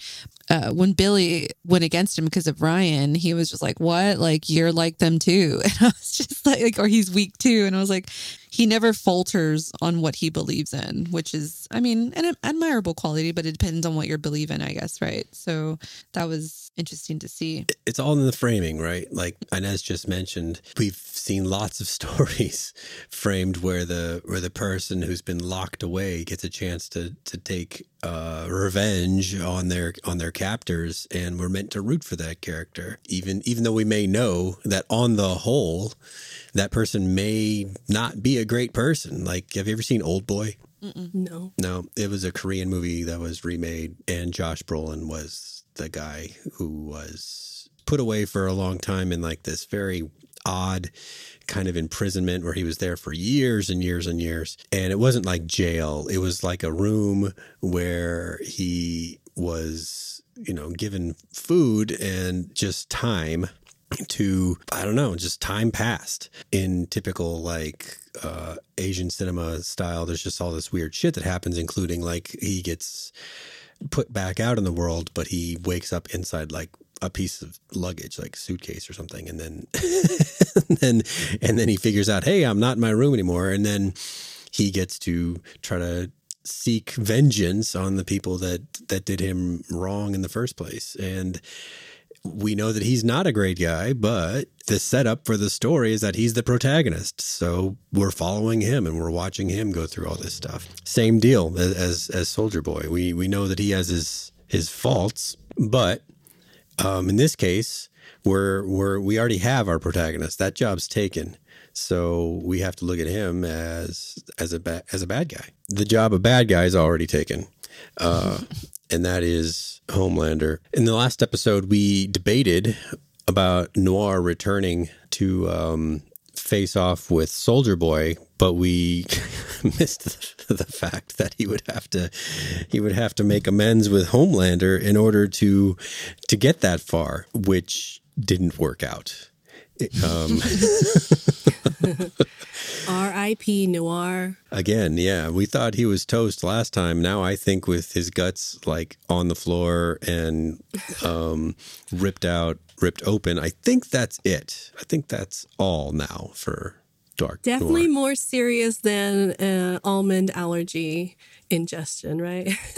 uh, when Billy went against him because of Ryan, he was just like, "What? Like you're like them too?" *laughs* And I was just like, "Or he's weak too." And I was like, he never falters on what he believes in, which is, I mean, an admirable quality, but it depends on what you're believing, I guess, right? So that was interesting to see. It's all in the framing, right? Like Inez just mentioned, we've seen lots of *laughs* stories *laughs* framed where the where the person who's been locked away gets a chance to to take uh, revenge on their on their captors, and we're meant to root for that character, even even though we may know that on the whole that person may not be a great person. Like, have you ever seen Old Boy? Mm-mm. No. No, it was a Korean movie that was remade, and Josh Brolin was the guy who was put away for a long time in like this very odd kind of imprisonment where he was there for years and years and years. And it wasn't like jail, it was like a room where he was, you know, given food and just time to I don't know, just time passed in typical like uh, Asian cinema style. There's just all this weird shit that happens, including like he gets put back out in the world, but he wakes up inside like a piece of luggage, like suitcase or something, and then *laughs* and then and then he figures out, hey, I'm not in my room anymore, and then he gets to try to seek vengeance on the people that that did him wrong in the first place, and we know that he's not a great guy, but the setup for the story is that he's the protagonist. So we're following him and we're watching him go through all this stuff. Same deal as as, as Soldier Boy. We we know that he has his his faults, but um, in this case, we're we're we already have our protagonist. That job's taken. So we have to look at him as as a ba- as a bad guy. The job of bad guy is already taken. Uh, *laughs* and that is Homelander. In the last episode, we debated about Noir returning to um, face off with Soldier Boy, but we *laughs* missed the, fact that he would have to he would have to make amends with Homelander in order to to get that far, which didn't work out. Um, *laughs* R.I.P. Noir. Again, yeah, we thought he was toast last time. Now I think with his guts like on the floor and um, ripped out, ripped open, I think that's it. I think that's all now for Dark. Definitely Noir. more serious than uh, almond allergy ingestion, right? *laughs* *laughs*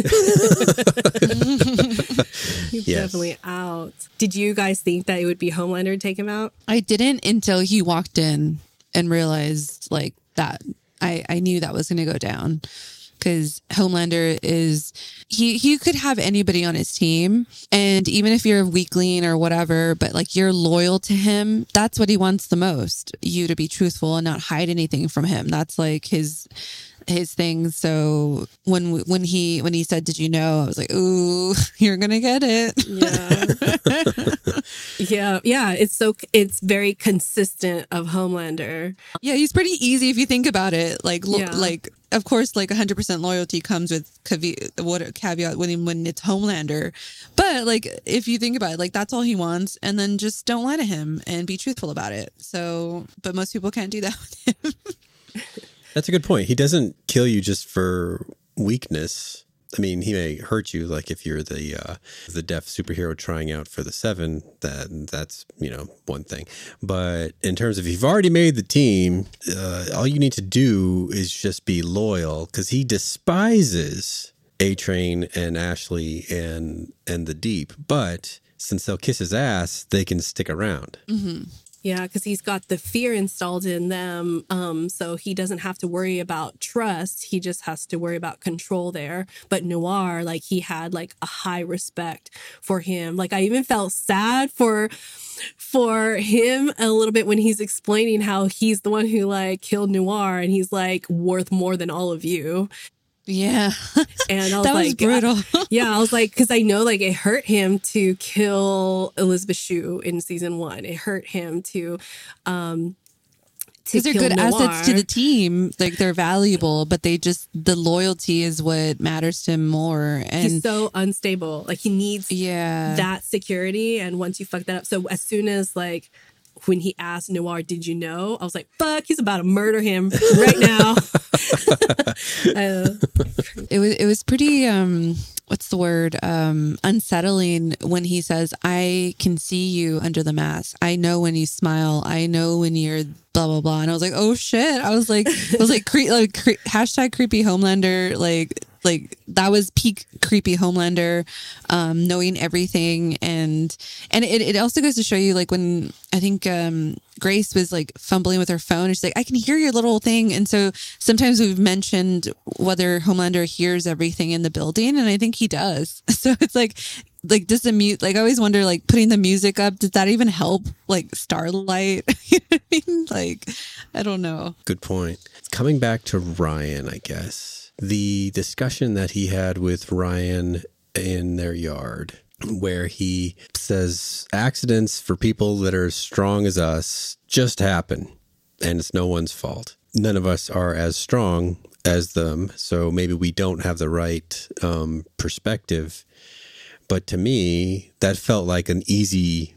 He's Yes. definitely out. Did you guys think that it would be Homelander to take him out? I didn't until he walked in and realized like that. I, I knew that was going to go down because Homelander is he he could have anybody on his team. And even if you're a weakling or whatever but like you're loyal to him that's what he wants the most you to be truthful and not hide anything from him. That's like his his thing so when when he when he said did you know I was like ooh *laughs* you're going to get it Yeah. *laughs* yeah, yeah. It's so it's very consistent of Homelander. Yeah, he's pretty easy if you think about it. Like, lo- Yeah. like of course, like 100% loyalty comes with caveat, what caveat when when it's Homelander. But like, if you think about it, like that's all he wants, and then just don't lie to him and be truthful about it. So, but most people can't do that *laughs* with him. That's a good point. He doesn't kill you just for weakness. I mean, he may hurt you, like if you're the uh, the deaf superhero trying out for the seven. That that's you know one thing. But in terms of if you've already made the team, uh, all you need to do is just be loyal because he despises A Train and Ashley and and the Deep. But since they'll kiss his ass, they can stick around. Yeah, because he's got the fear installed in them. Um, so he doesn't have to worry about trust. He just has to worry about control there. But Noir, like he had like a high respect for him. Like I even felt sad for for him a little bit when he's explaining how he's the one who like killed Noir and he's like worth more than all of you. Yeah. *laughs* And I was That was like, brutal. *laughs* yeah, I was like, because I know like it hurt him to kill Elizabeth Shue in season one. It hurt him to, um, to Because they're good assets to the team. Like they're valuable, but they just, the loyalty is what matters to him more. And He's so unstable. Like he needs yeah. that security. And once you fuck that up, so as soon as like when he asked Noir, "Did you know?" I was like, "Fuck, he's about to murder him right now." *laughs* Uh, it was it was pretty um what's the word? Um unsettling when he says i can see you under the mask. I know when you smile. I know when you're blah blah blah. And i was like oh shit. I was like i was like, cre- like cre- hashtag creepy homelander like like that was peak creepy homelander um knowing everything. And and it, it also goes to show you like when i think um grace was like fumbling with her phone and she's like i can hear your little thing. And so sometimes we've mentioned whether homelander hears everything in the building and i think he does. *laughs* So it's like like does the mute like i always wonder like putting the music up does that even help like starlight? *laughs* You know i mean? Like i don't know. Good point. Coming back to Ryan, I guess the discussion that he had with Ryan in their yard, where he says accidents for people that are as strong as us just happen, and it's no one's fault. None of us are as strong as them, so maybe we don't have the right um, perspective. But to me, that felt like an easy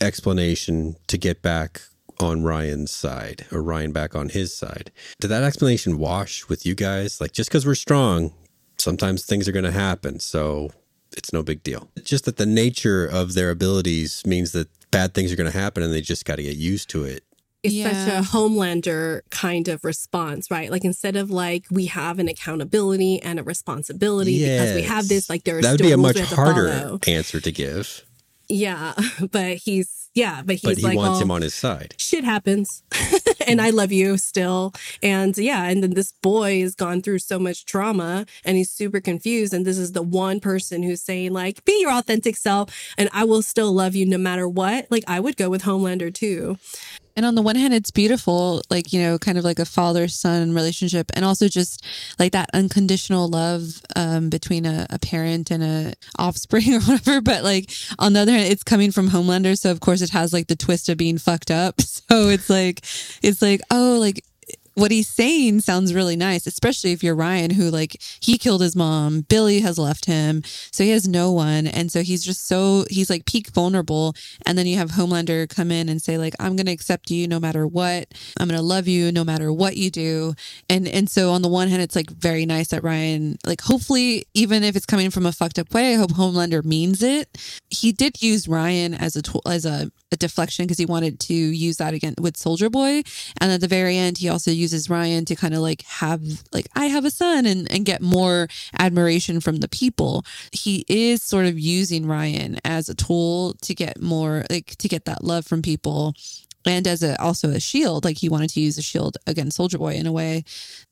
explanation to get back on Ryan's side or Ryan back on his side. Did that explanation wash with you guys? Like, just because we're strong, sometimes things are going to happen. So it's no big deal. It's just that the nature of their abilities means that bad things are going to happen and they just got to get used to it. it's Yeah. such a homelander kind of response, right? Like instead of like we have an accountability and a responsibility because we have this, like there are that would be a much we have to harder follow. answer to give, Yeah, *laughs* but he's yeah, but he's but he like wants him on his side. shit happens *laughs* and I love you still. And yeah, and then this boy has gone through so much trauma and he's super confused. And this is the one person who's saying, like, be your authentic self and I will still love you no matter what. Like, I would go with Homelander too. And on the one hand, it's beautiful, like, you know, kind of like a father son relationship. And also just like that unconditional love um, between a, a parent and a offspring *laughs* or whatever. But like on the other hand, it's coming from Homelander. So of course it has like the twist of being fucked up. *laughs* So it's like, it's like, oh, like, what he's saying sounds really nice, especially if you're Ryan, who like he killed his mom. Billy has left him. So he has no one. And so he's just so, he's like peak vulnerable. And then you have Homelander come in and say, like, I'm going to accept you no matter what. I'm going to love you no matter what you do. And, and so on the one hand, it's like very nice that Ryan, like, hopefully, even if it's coming from a fucked up way, I hope Homelander means it. He did use Ryan as a tool, as a, a deflection because he wanted to use that again with Soldier Boy. And at the very end, he also uses Ryan to kind of like have like I have a son and and get more admiration from the people. He is sort of using Ryan as a tool to get more like to get that love from people. And as a also a shield, like he wanted to use a shield against Soldier Boy in a way.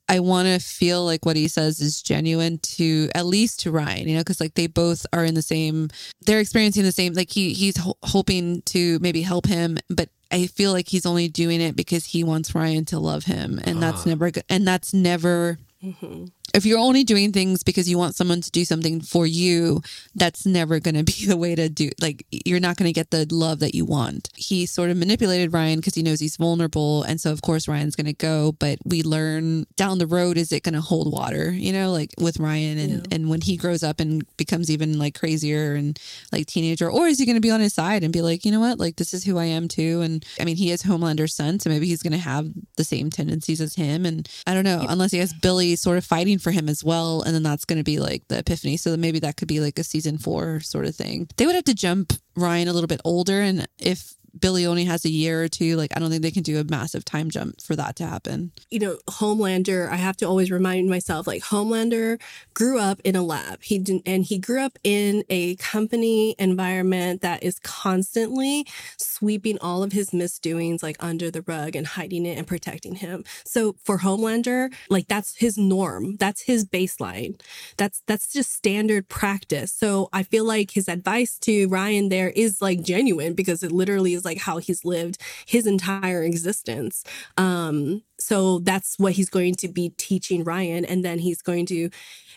I want to feel like what he says is genuine to at least to Ryan, you know, because like they both are in the same, they're experiencing the same. Like he he's ho- hoping to maybe help him, but I feel like he's only doing it because he wants Ryan to love him, and that's ah. never good. And that's never. Mm-hmm. If you're only doing things because you want someone to do something for you, that's never going to be *laughs* the way to do. Like you're not going to get the love that you want. He sort of manipulated Ryan because he knows he's vulnerable, and so of course Ryan's going to go. But we learn down the road is it going to hold water? You know, like with Ryan, and and when he grows up and becomes even like crazier and like teenager, or is he going to be on his side and be like, you know what, like this is who I am too? And I mean, he is Homelander's son, so maybe he's going to have the same tendencies as him. And I don't know, unless he has Billy sort of fighting for him as well. And then that's going to be like the epiphany. So maybe that could be like a season four sort of thing. They would have to jump Ryan a little bit older. And if Billy only has a year or two, like I don't think they can do a massive time jump for that to happen. you know, Homelander, I have to always remind myself like Homelander grew up in a lab. He didn't, and he grew up in a company environment that is constantly sweeping all of his misdoings like under the rug and hiding it and protecting him. So for Homelander, like that's his norm. That's his baseline. That's, that's just standard practice. So I feel like his advice to Ryan there is like genuine because it literally is like how he's lived his entire existence. Um, so that's what he's going to be teaching Ryan. And then he's going to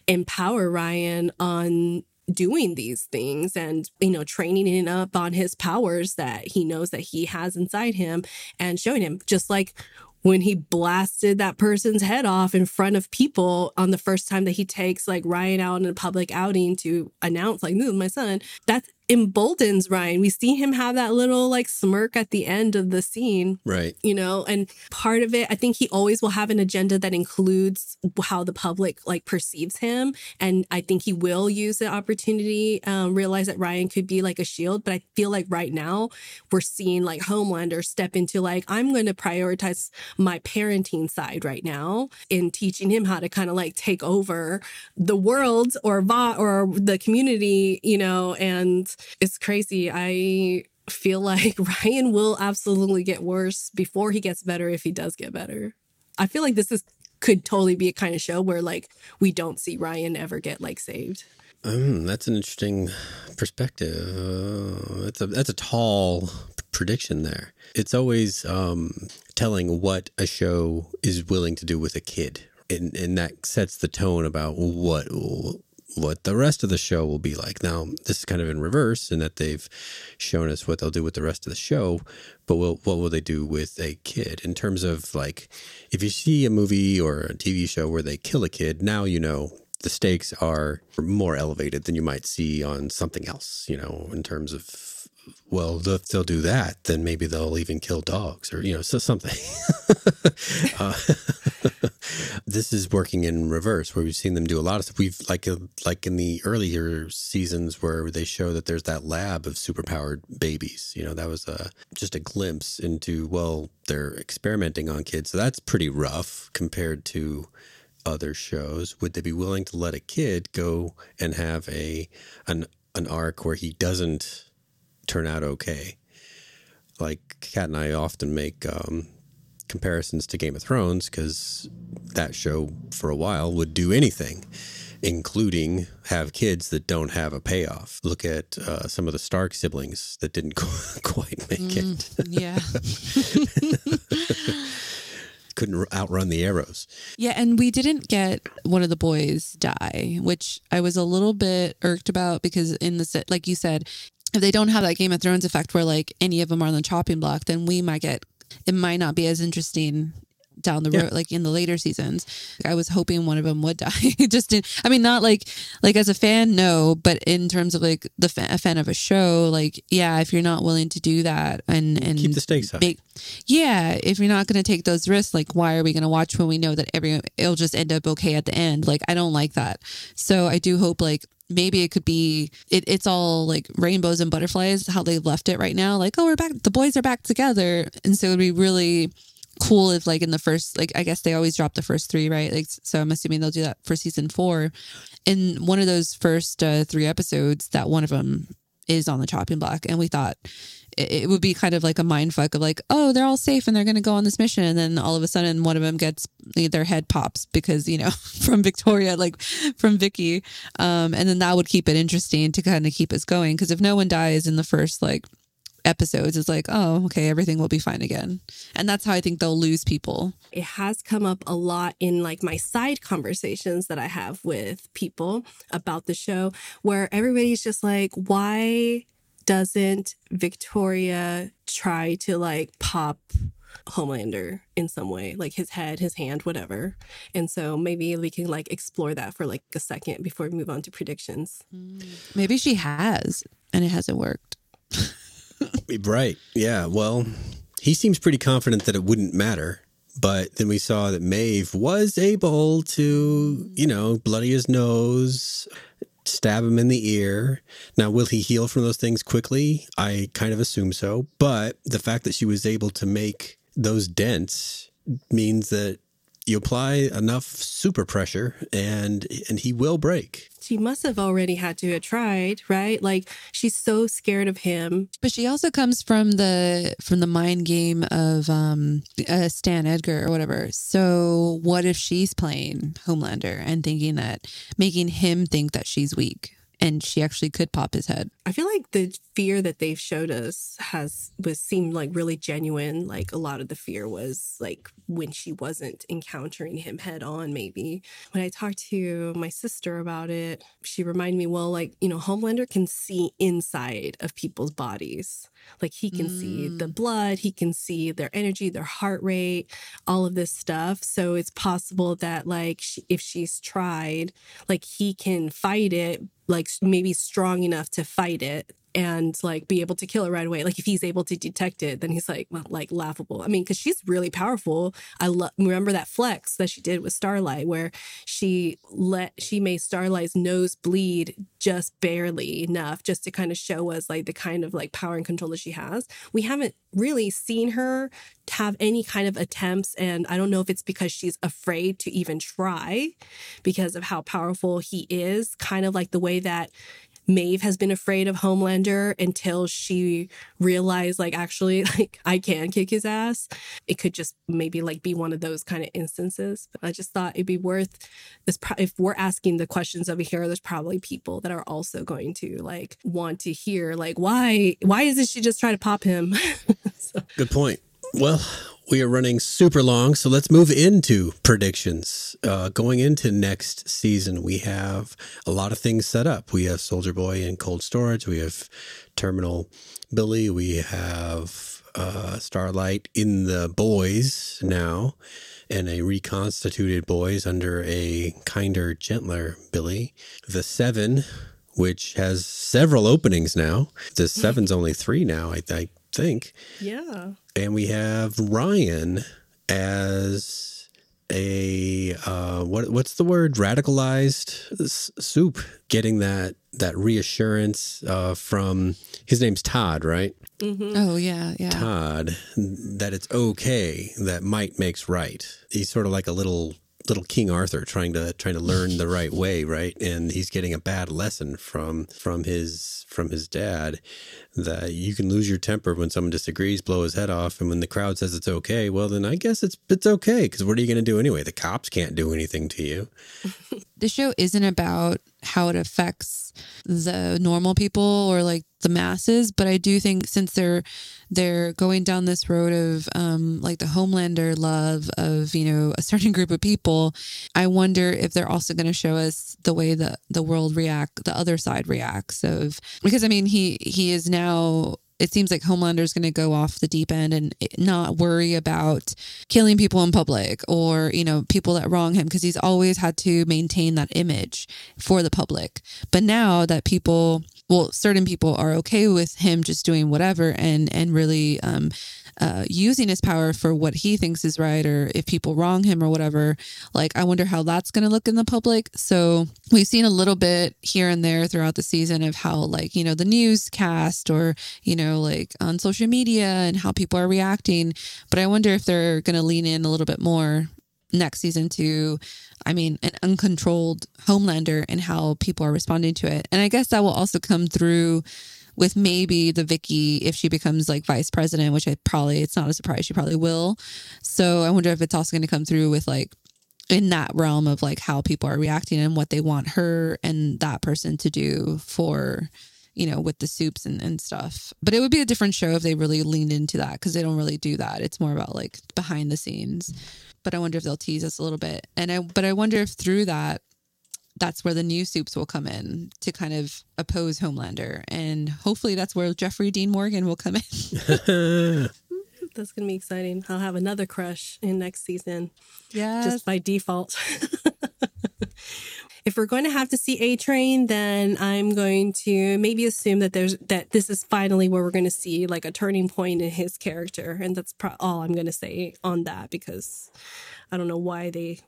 empower Ryan on doing these things and, you know, training him up on his powers that he knows that he has inside him and showing him just like when he blasted that person's head off in front of people on the first time that he takes like Ryan out in a public outing to announce like, this is my son. That emboldens Ryan. We see him have that little like smirk at the end of the scene Right. you know and part of it i think he always will have an agenda that includes how the public like perceives him and i think he will use the opportunity um, realize that ryan could be like a shield but i feel like right now we're seeing like homelander step into like i'm going to prioritize my parenting side right now in teaching him how to kind of like take over the world or va- or the community you know and it's crazy i feel like *laughs* Ryan will absolutely get worse before he gets better if he does get better. I feel like this is could totally be a kind of show where like we don't see Ryan ever get like saved. Um, that's an interesting perspective. Uh, that's a that's a tall prediction there. It's always um, telling what a show is willing to do with a kid, and and that sets the tone about what what the rest of the show will be like. Now, this is kind of in reverse in that they've shown us what they'll do with the rest of the show, but will, what will they do with a kid in terms of like if you see a movie or a TV show where they kill a kid, now you know the stakes are more elevated than you might see on something else, you know, in terms of well, if they'll do that, then maybe they'll even kill dogs or, you know, so something. *laughs* uh, *laughs* this is working in reverse where we've seen them do a lot of stuff. We've like, uh, like in the earlier seasons where they show that there's that lab of superpowered babies, you know, that was a, just a glimpse into, well, they're experimenting on kids. So that's pretty rough compared to other shows. Would they be willing to let a kid go and have a, an, an arc where he doesn't turn out okay. Like Kat and I often make um, comparisons to Game of Thrones because that show for a while would do anything, including have kids that don't have a payoff. Look at uh, some of the Stark siblings that didn't *laughs* quite make it. Yeah. *laughs* Couldn't outrun the arrows. Yeah, and we didn't get one of the boys die, which I was a little bit irked about because in the set, like you said, if they don't have that Game of Thrones effect where like any of them are on the chopping block, then we might get it might not be as interesting down the road like in the later seasons. I was hoping one of them would *laughs* die. Just in i mean not like like as a fan no but in terms of like the fa- a fan of a show like yeah if you're not willing to do that and and Keep the stakes high. make yeah if you're not going to take those risks like why are we going to watch when we know that every it'll just end up okay at the end? Like i don't like that. So i do hope like maybe it could be it, it's all like rainbows and butterflies how they left it right now. Like oh we're back the boys are back together. And so it'd be really cool if like in the first like i guess they always drop the first three right? Like so i'm assuming they'll do that for season four. In one of those first uh, three episodes that one of them is on the chopping block. And we thought it, would be kind of like a mind fuck of like oh they're all safe and they're going to go on this mission. And then all of a sudden one of them gets their head pops because you know *laughs* from victoria like from vicky. Um and then that would keep it interesting to kind of keep us going. Because if no one dies in the first like episodes it's like oh okay everything will be fine again. And that's how i think they'll lose people. It has come up a lot in like my side conversations that I have with people about the show where everybody's just like why doesn't Victoria try to like pop Homelander in some way, like his head, his hand, whatever. And so maybe we can like explore that for like a second before we move on to predictions. Hmm. maybe she has and it hasn't worked *laughs* Right. Yeah. Well, he seems pretty confident that it wouldn't matter But then we saw that Maeve was able to, you know, bloody his nose, stab him in the ear. Now, will he heal from those things quickly? I kind of assume so. But the fact that she was able to make those dents means that you apply enough super pressure and and he will break. She must have already had to have tried, right? Like she's so scared of him. But she also comes from the from the mind game of um uh, Stan Edgar or whatever. So what if she's playing Homelander and thinking that making him think that she's weak and she actually could pop his head. I feel like the fear that they've showed us has was seemed like really genuine. Like a lot of the fear was like when she wasn't encountering him head on. Maybe when I talked to my sister about it, she reminded me, well, like you know, Homelander can see inside of people's bodies. Like he can mm. see the blood, he can see their energy, their heart rate, all of this stuff. So it's possible that like she, if she's tried, like he can fight it, like maybe strong enough to fight it and like be able to kill it right away. Like if he's able to detect it, then he's like well, like laughable. I mean, because she's really powerful. I love remember that flex that she did with Starlight, where she let she made Starlight's nose bleed just barely enough, just to kind of show us like the kind of like power and control that she has. We haven't really seen her have any kind of attempts, and I don't know if it's because she's afraid to even try because of how powerful he is. Kind of like the way that Maeve has been afraid of Homelander until she realized, like, actually, *laughs* like, I can kick his ass. It could just maybe like be one of those kind of instances. But I just thought it'd be worth this. If we're asking the questions over here, there's probably people that are also going to like want to hear, like, why, why isn't she just trying to pop him? *laughs* so. Good point. Well, we are running super long, so let's move into predictions. Uh, going into next season, we have a lot of things set up. We have Soldier Boy in cold storage. We have Terminal Billy. We have uh, Starlight in the boys now, and a reconstituted boys under a kinder, gentler Billy. The Seven, which has several openings now. The Seven's only three now, I, I think. Yeah and we have Ryan as a uh, what what's the word radicalized S- supe getting that that reassurance uh, from his name's Todd right mm-hmm. oh yeah yeah Todd that it's okay that might makes right he's sort of like a little little King Arthur trying to trying to learn the right way, right? And he's getting a bad lesson from from his from his dad that you can lose your temper when someone disagrees, blow his head off, and when the crowd says it's okay, well then I guess it's it's okay because what are you going to do anyway? The cops can't do anything to you. *laughs* the show isn't about how it affects the normal people or like the masses but i do think since they're they're going down this road of um like the homelander love of you know a certain *laughs* group of people i wonder if they're also going to show us the way that the world react the other side reacts of because i mean he he is now it seems like Homelander is going to go off the deep end and not worry about killing people in public or, you know, people that wrong him because he's always had to maintain that image for the public. But now that people, well, certain people are okay with him just doing whatever and, and really, um, uh, using his power for what he thinks is right or if people wrong him or whatever. Like, I wonder how that's going to look in the public. So we've seen a little bit here and there throughout the season of how, like, you know, the newscast or, you know, like on social media and how people are reacting. But I wonder if they're going to lean in a little bit more next season to i mean an uncontrolled homelander and how people are responding to it and i guess that will also come through with maybe the Vicky if she becomes like vice president, which I probably it's not a surprise she probably will. So I wonder if it's also going to come through with like in that realm of like how people are reacting and what they want her and that person to do for you know with the supes and, and stuff. But it would be a different show if they really leaned into that because they don't really do that. It's more about like behind the scenes. But i wonder if they'll tease us a little bit. And i but i wonder if through that that's where the new supes will come in to kind of oppose Homelander. And hopefully that's where Jeffrey Dean Morgan will come in. *laughs* *laughs* that's going to be exciting. I'll have another crush in next season. Yeah. Just by default. *laughs* if we're going to have to see A Train, then I'm going to maybe assume that there's that this is finally where we're going to see like a turning point in his character, and that's pro- all I'm going to say on that because I don't know why they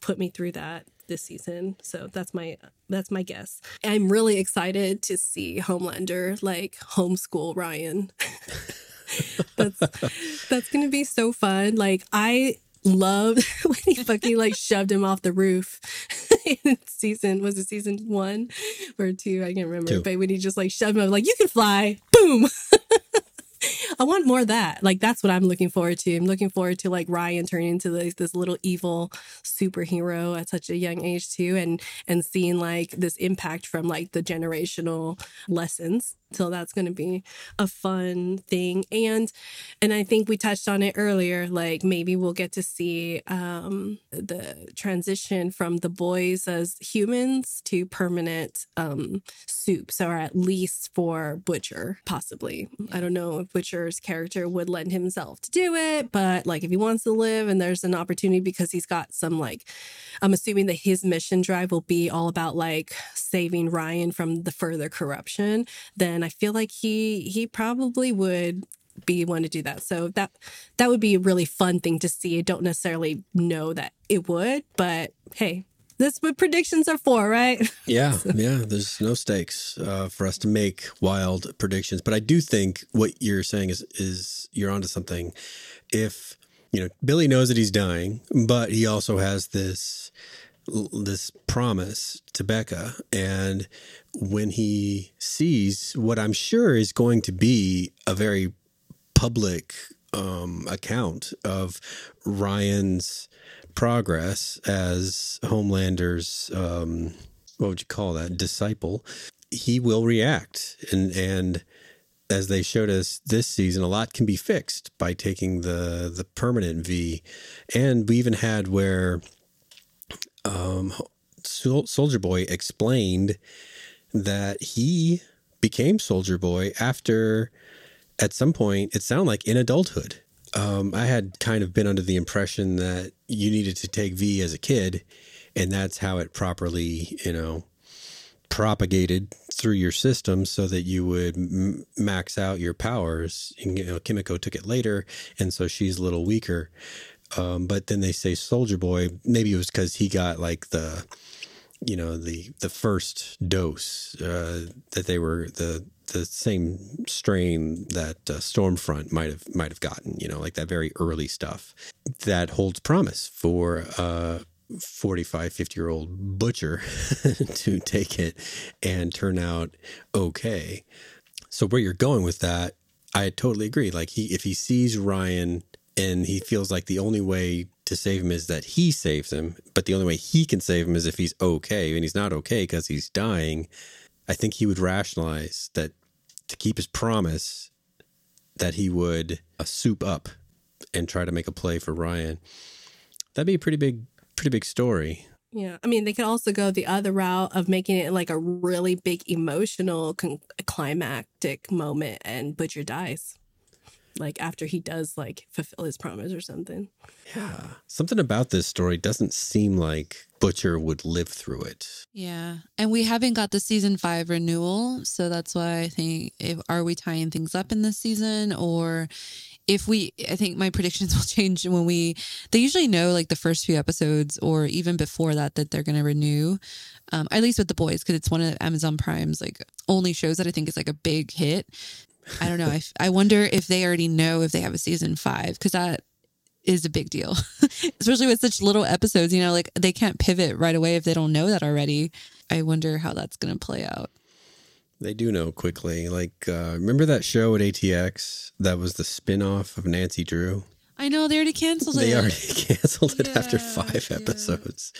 put me through that this season. So that's my that's my guess. I'm really excited to see Homelander like homeschool Ryan. *laughs* that's that's gonna be so fun. Like I loved *laughs* when he fucking like shoved him off the roof *laughs* in season was it season one or two? I can't remember. Two. But when he just like shoved him, like you can fly, boom. *laughs* I want more of that. Like that's what I'm looking forward to. I'm looking forward to like Ryan turning into like this little evil superhero at such a young age too, and and seeing like this impact from like the generational lessons. So that's going to be a fun thing, and and I think we touched on it earlier. Like maybe we'll get to see um, the transition from the boys as humans to permanent um, supes, or at least for Butcher, possibly. I don't know if Butcher's character would lend himself to do it, but like if he wants to live and there's an opportunity because he's got some like, I'm assuming that his mission drive will be all about like saving Ryan from the further corruption, then I feel like he he probably would be one to do that. So that that would be a really fun thing to see. I don't necessarily know that it would, but hey, that's what predictions are for, right? *laughs* Yeah, yeah. There's no stakes uh, for us to make wild predictions, but I do think what you're saying is is you're onto something. If you know Billy knows that he's dying, but he also has this this promise to Becca, and when he sees what I'm sure is going to be a very public um, account of Ryan's progress as Homelander's um, what would you call that disciple, he will react. And and as they showed us this season, a lot can be fixed by taking the the permanent V, and we even had where um, Sol- Soldier Boy explained that he became Soldier Boy after, at some point, it sounded like in adulthood. Um, I had kind of been under the impression that you needed to take V as a kid, and that's how it properly, you know, propagated through your system so that you would m- max out your powers. And, you know, Kimiko took it later, and so she's a little weaker. Um, but then they say Soldier Boy. Maybe it was because he got like the, you know, the the first dose uh, that they were the the same strain that uh, Stormfront might have might have gotten. You know, like that very early stuff that holds promise for. Uh, 45 50 year old butcher *laughs* to take it and turn out okay so where you're going with that i totally agree like he if he sees ryan and he feels like the only way to save him is that he saves him but the only way he can save him is if he's okay and he's not okay because he's dying i think he would rationalize that to keep his promise that he would uh, soup up and try to make a play for ryan that'd be a pretty big pretty big story Yeah. I mean, they could also go the other route of making it like a really big emotional con- climactic moment and Butcher dies. Like after he does like fulfill his promise or something. Yeah. Something about this story doesn't seem like Butcher would live through it. Yeah. And we haven't got the season five renewal. So that's why I think if are we tying things up in this season or if we I think my *laughs* predictions will change when we they usually know like the first few episodes or even before that that they're gonna renew. Um, at least with the boys, because it's one of Amazon Prime's like only shows that I think is like a big hit. I don't know. I, I wonder if they already know if they have a season five because that is a big deal, *laughs* especially with such little episodes. You know, like they can't pivot right away if they don't know that already. I wonder how that's going to play out. They do know quickly. Like, uh, remember that show at ATX that was the spin off of Nancy Drew? I know they already canceled They it. They already *laughs* canceled it after Yeah, five yeah. episodes.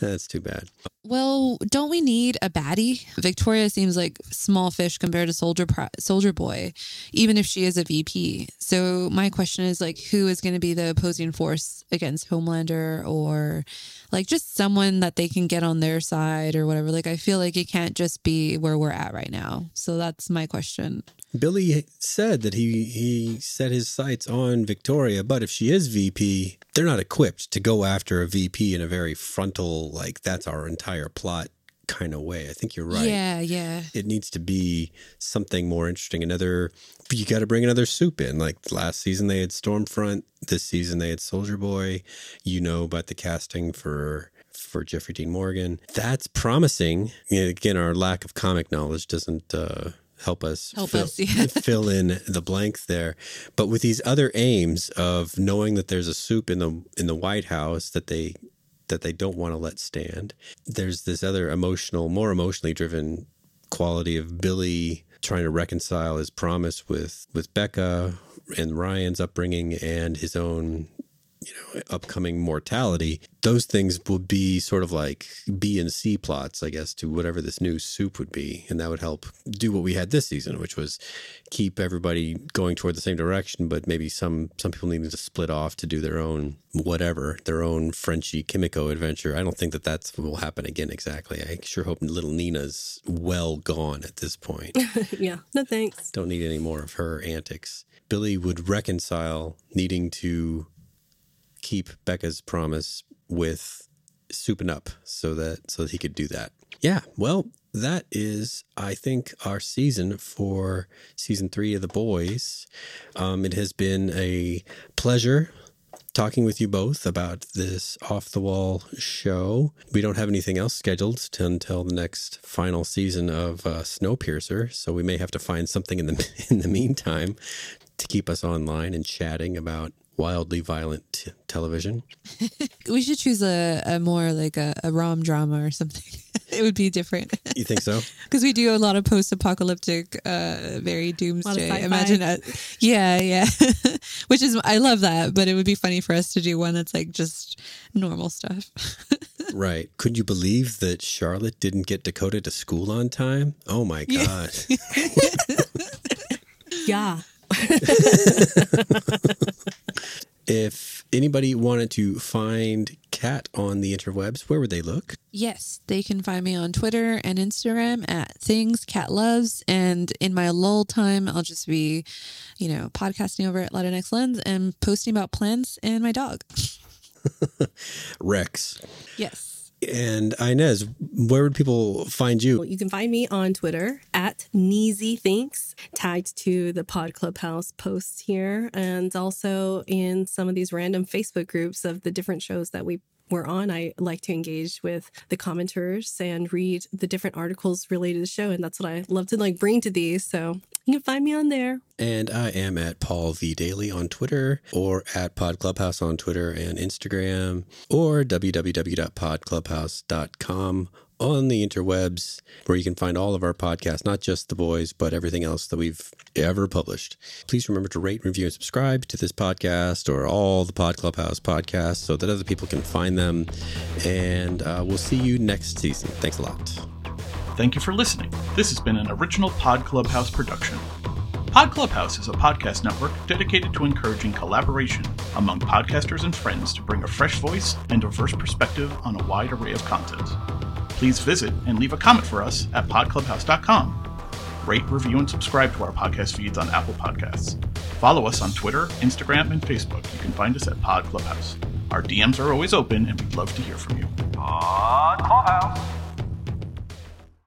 That's too bad. Well, don't we need a baddie? Victoria seems like small fish compared to Soldier Pro- Soldier Boy, even if she is a VP. So my question is like, who is going to be the opposing force against Homelander, or like just someone that they can get on their side or whatever? Like, I feel like it can't just be where we're at right now. So that's my question. Billy said that he he set his sights on Victoria, but if she is VP, they're not equipped to go after a VP in a very frontal like that's our entire plot kind of way. I think you're right. Yeah, yeah. It needs to be something more interesting. Another, you got to bring another supe in. Like last season, they had Stormfront. This season, they had Soldier Boy. You know about the casting for for Jeffrey Dean Morgan. That's promising. Again, our lack of comic knowledge doesn't uh, help us Help fill, us, *laughs* yeah. fill in the blanks there. But with these other aims of knowing that there's a supe in the in the White House that they that they don't want to let stand, there's this other emotional, more emotionally driven quality of Billy trying to reconcile his promise with with Becca and Ryan's upbringing and his own you know upcoming mortality those things would be sort of like b and c plots i guess to whatever this new supe would be. And that would help do what we had this season which was keep everybody going toward the same direction but maybe some some people needed to split off to do their own whatever their own frenchy kimiko adventure. I don't think that that's what will happen again exactly. I sure hope little nina's well gone at this point. *laughs* Yeah, no thanks. don't need any more of her antics. Billy would reconcile needing to keep Becca's promise with souping up so that so that he could do that. Yeah, well, that is I think our season for season 3 of The Boys. Um it has been a pleasure talking with you both about this off the wall show. We don't have anything else scheduled until the next final season of uh, Snowpiercer, so we may have to find something in the *laughs* in the meantime to keep us online and chatting about wildly violent t- television. *laughs* We should choose a, a more like a, a rom drama or something. *laughs* it would be different You think so? *laughs* because we do a lot of post-apocalyptic, uh, very doomsday. sci-fi. Imagine that. Yeah, yeah. Which is I love that, but it would be funny for us to do one that's like just normal stuff. right. Could you believe that Charlotte didn't get Dakota to school on time? Oh my god. Yeah. *laughs* if anybody wanted to find Kat on the interwebs, where would they look? Yes, they can find me on Twitter and Instagram at things cat loves. And in my lull time, I'll just be, you know, podcasting over at Latinx Lens and posting about plants and my dog. *laughs* Rex. Yes. And Inez, where would people find you? You can find me on Twitter at Neezy Thinks, tagged to the Pod Clubhouse posts here, and also in some of these random Facebook groups of the different shows that we were on. I like to engage with the commenters and read the different articles related to the show, and that's what I love to like bring to these. So you can find me on there. And I am at Paul V Daily on Twitter or at Pod Clubhouse on Twitter and Instagram or www.podclubhouse.com on the interwebs where you can find all of our podcasts, not just the boys, but everything else that we've ever published. Please remember to rate, review, and subscribe to this podcast or all the Pod Clubhouse podcasts so that other people can find them. And uh, we'll see you next season. Thanks a lot. Thank you for listening. This has been an original Pod Clubhouse production. Pod Clubhouse is a podcast network dedicated to encouraging collaboration among podcasters and friends to bring a fresh voice and diverse perspective on a wide array of content. Please visit and leave a comment for us at podclubhouse.com. Rate, review, and subscribe to our podcast feeds on Apple Podcasts. Follow us on Twitter, Instagram, and Facebook. You can find us at Pod Clubhouse. Our DMs are always open, and we'd love to hear from you. Pod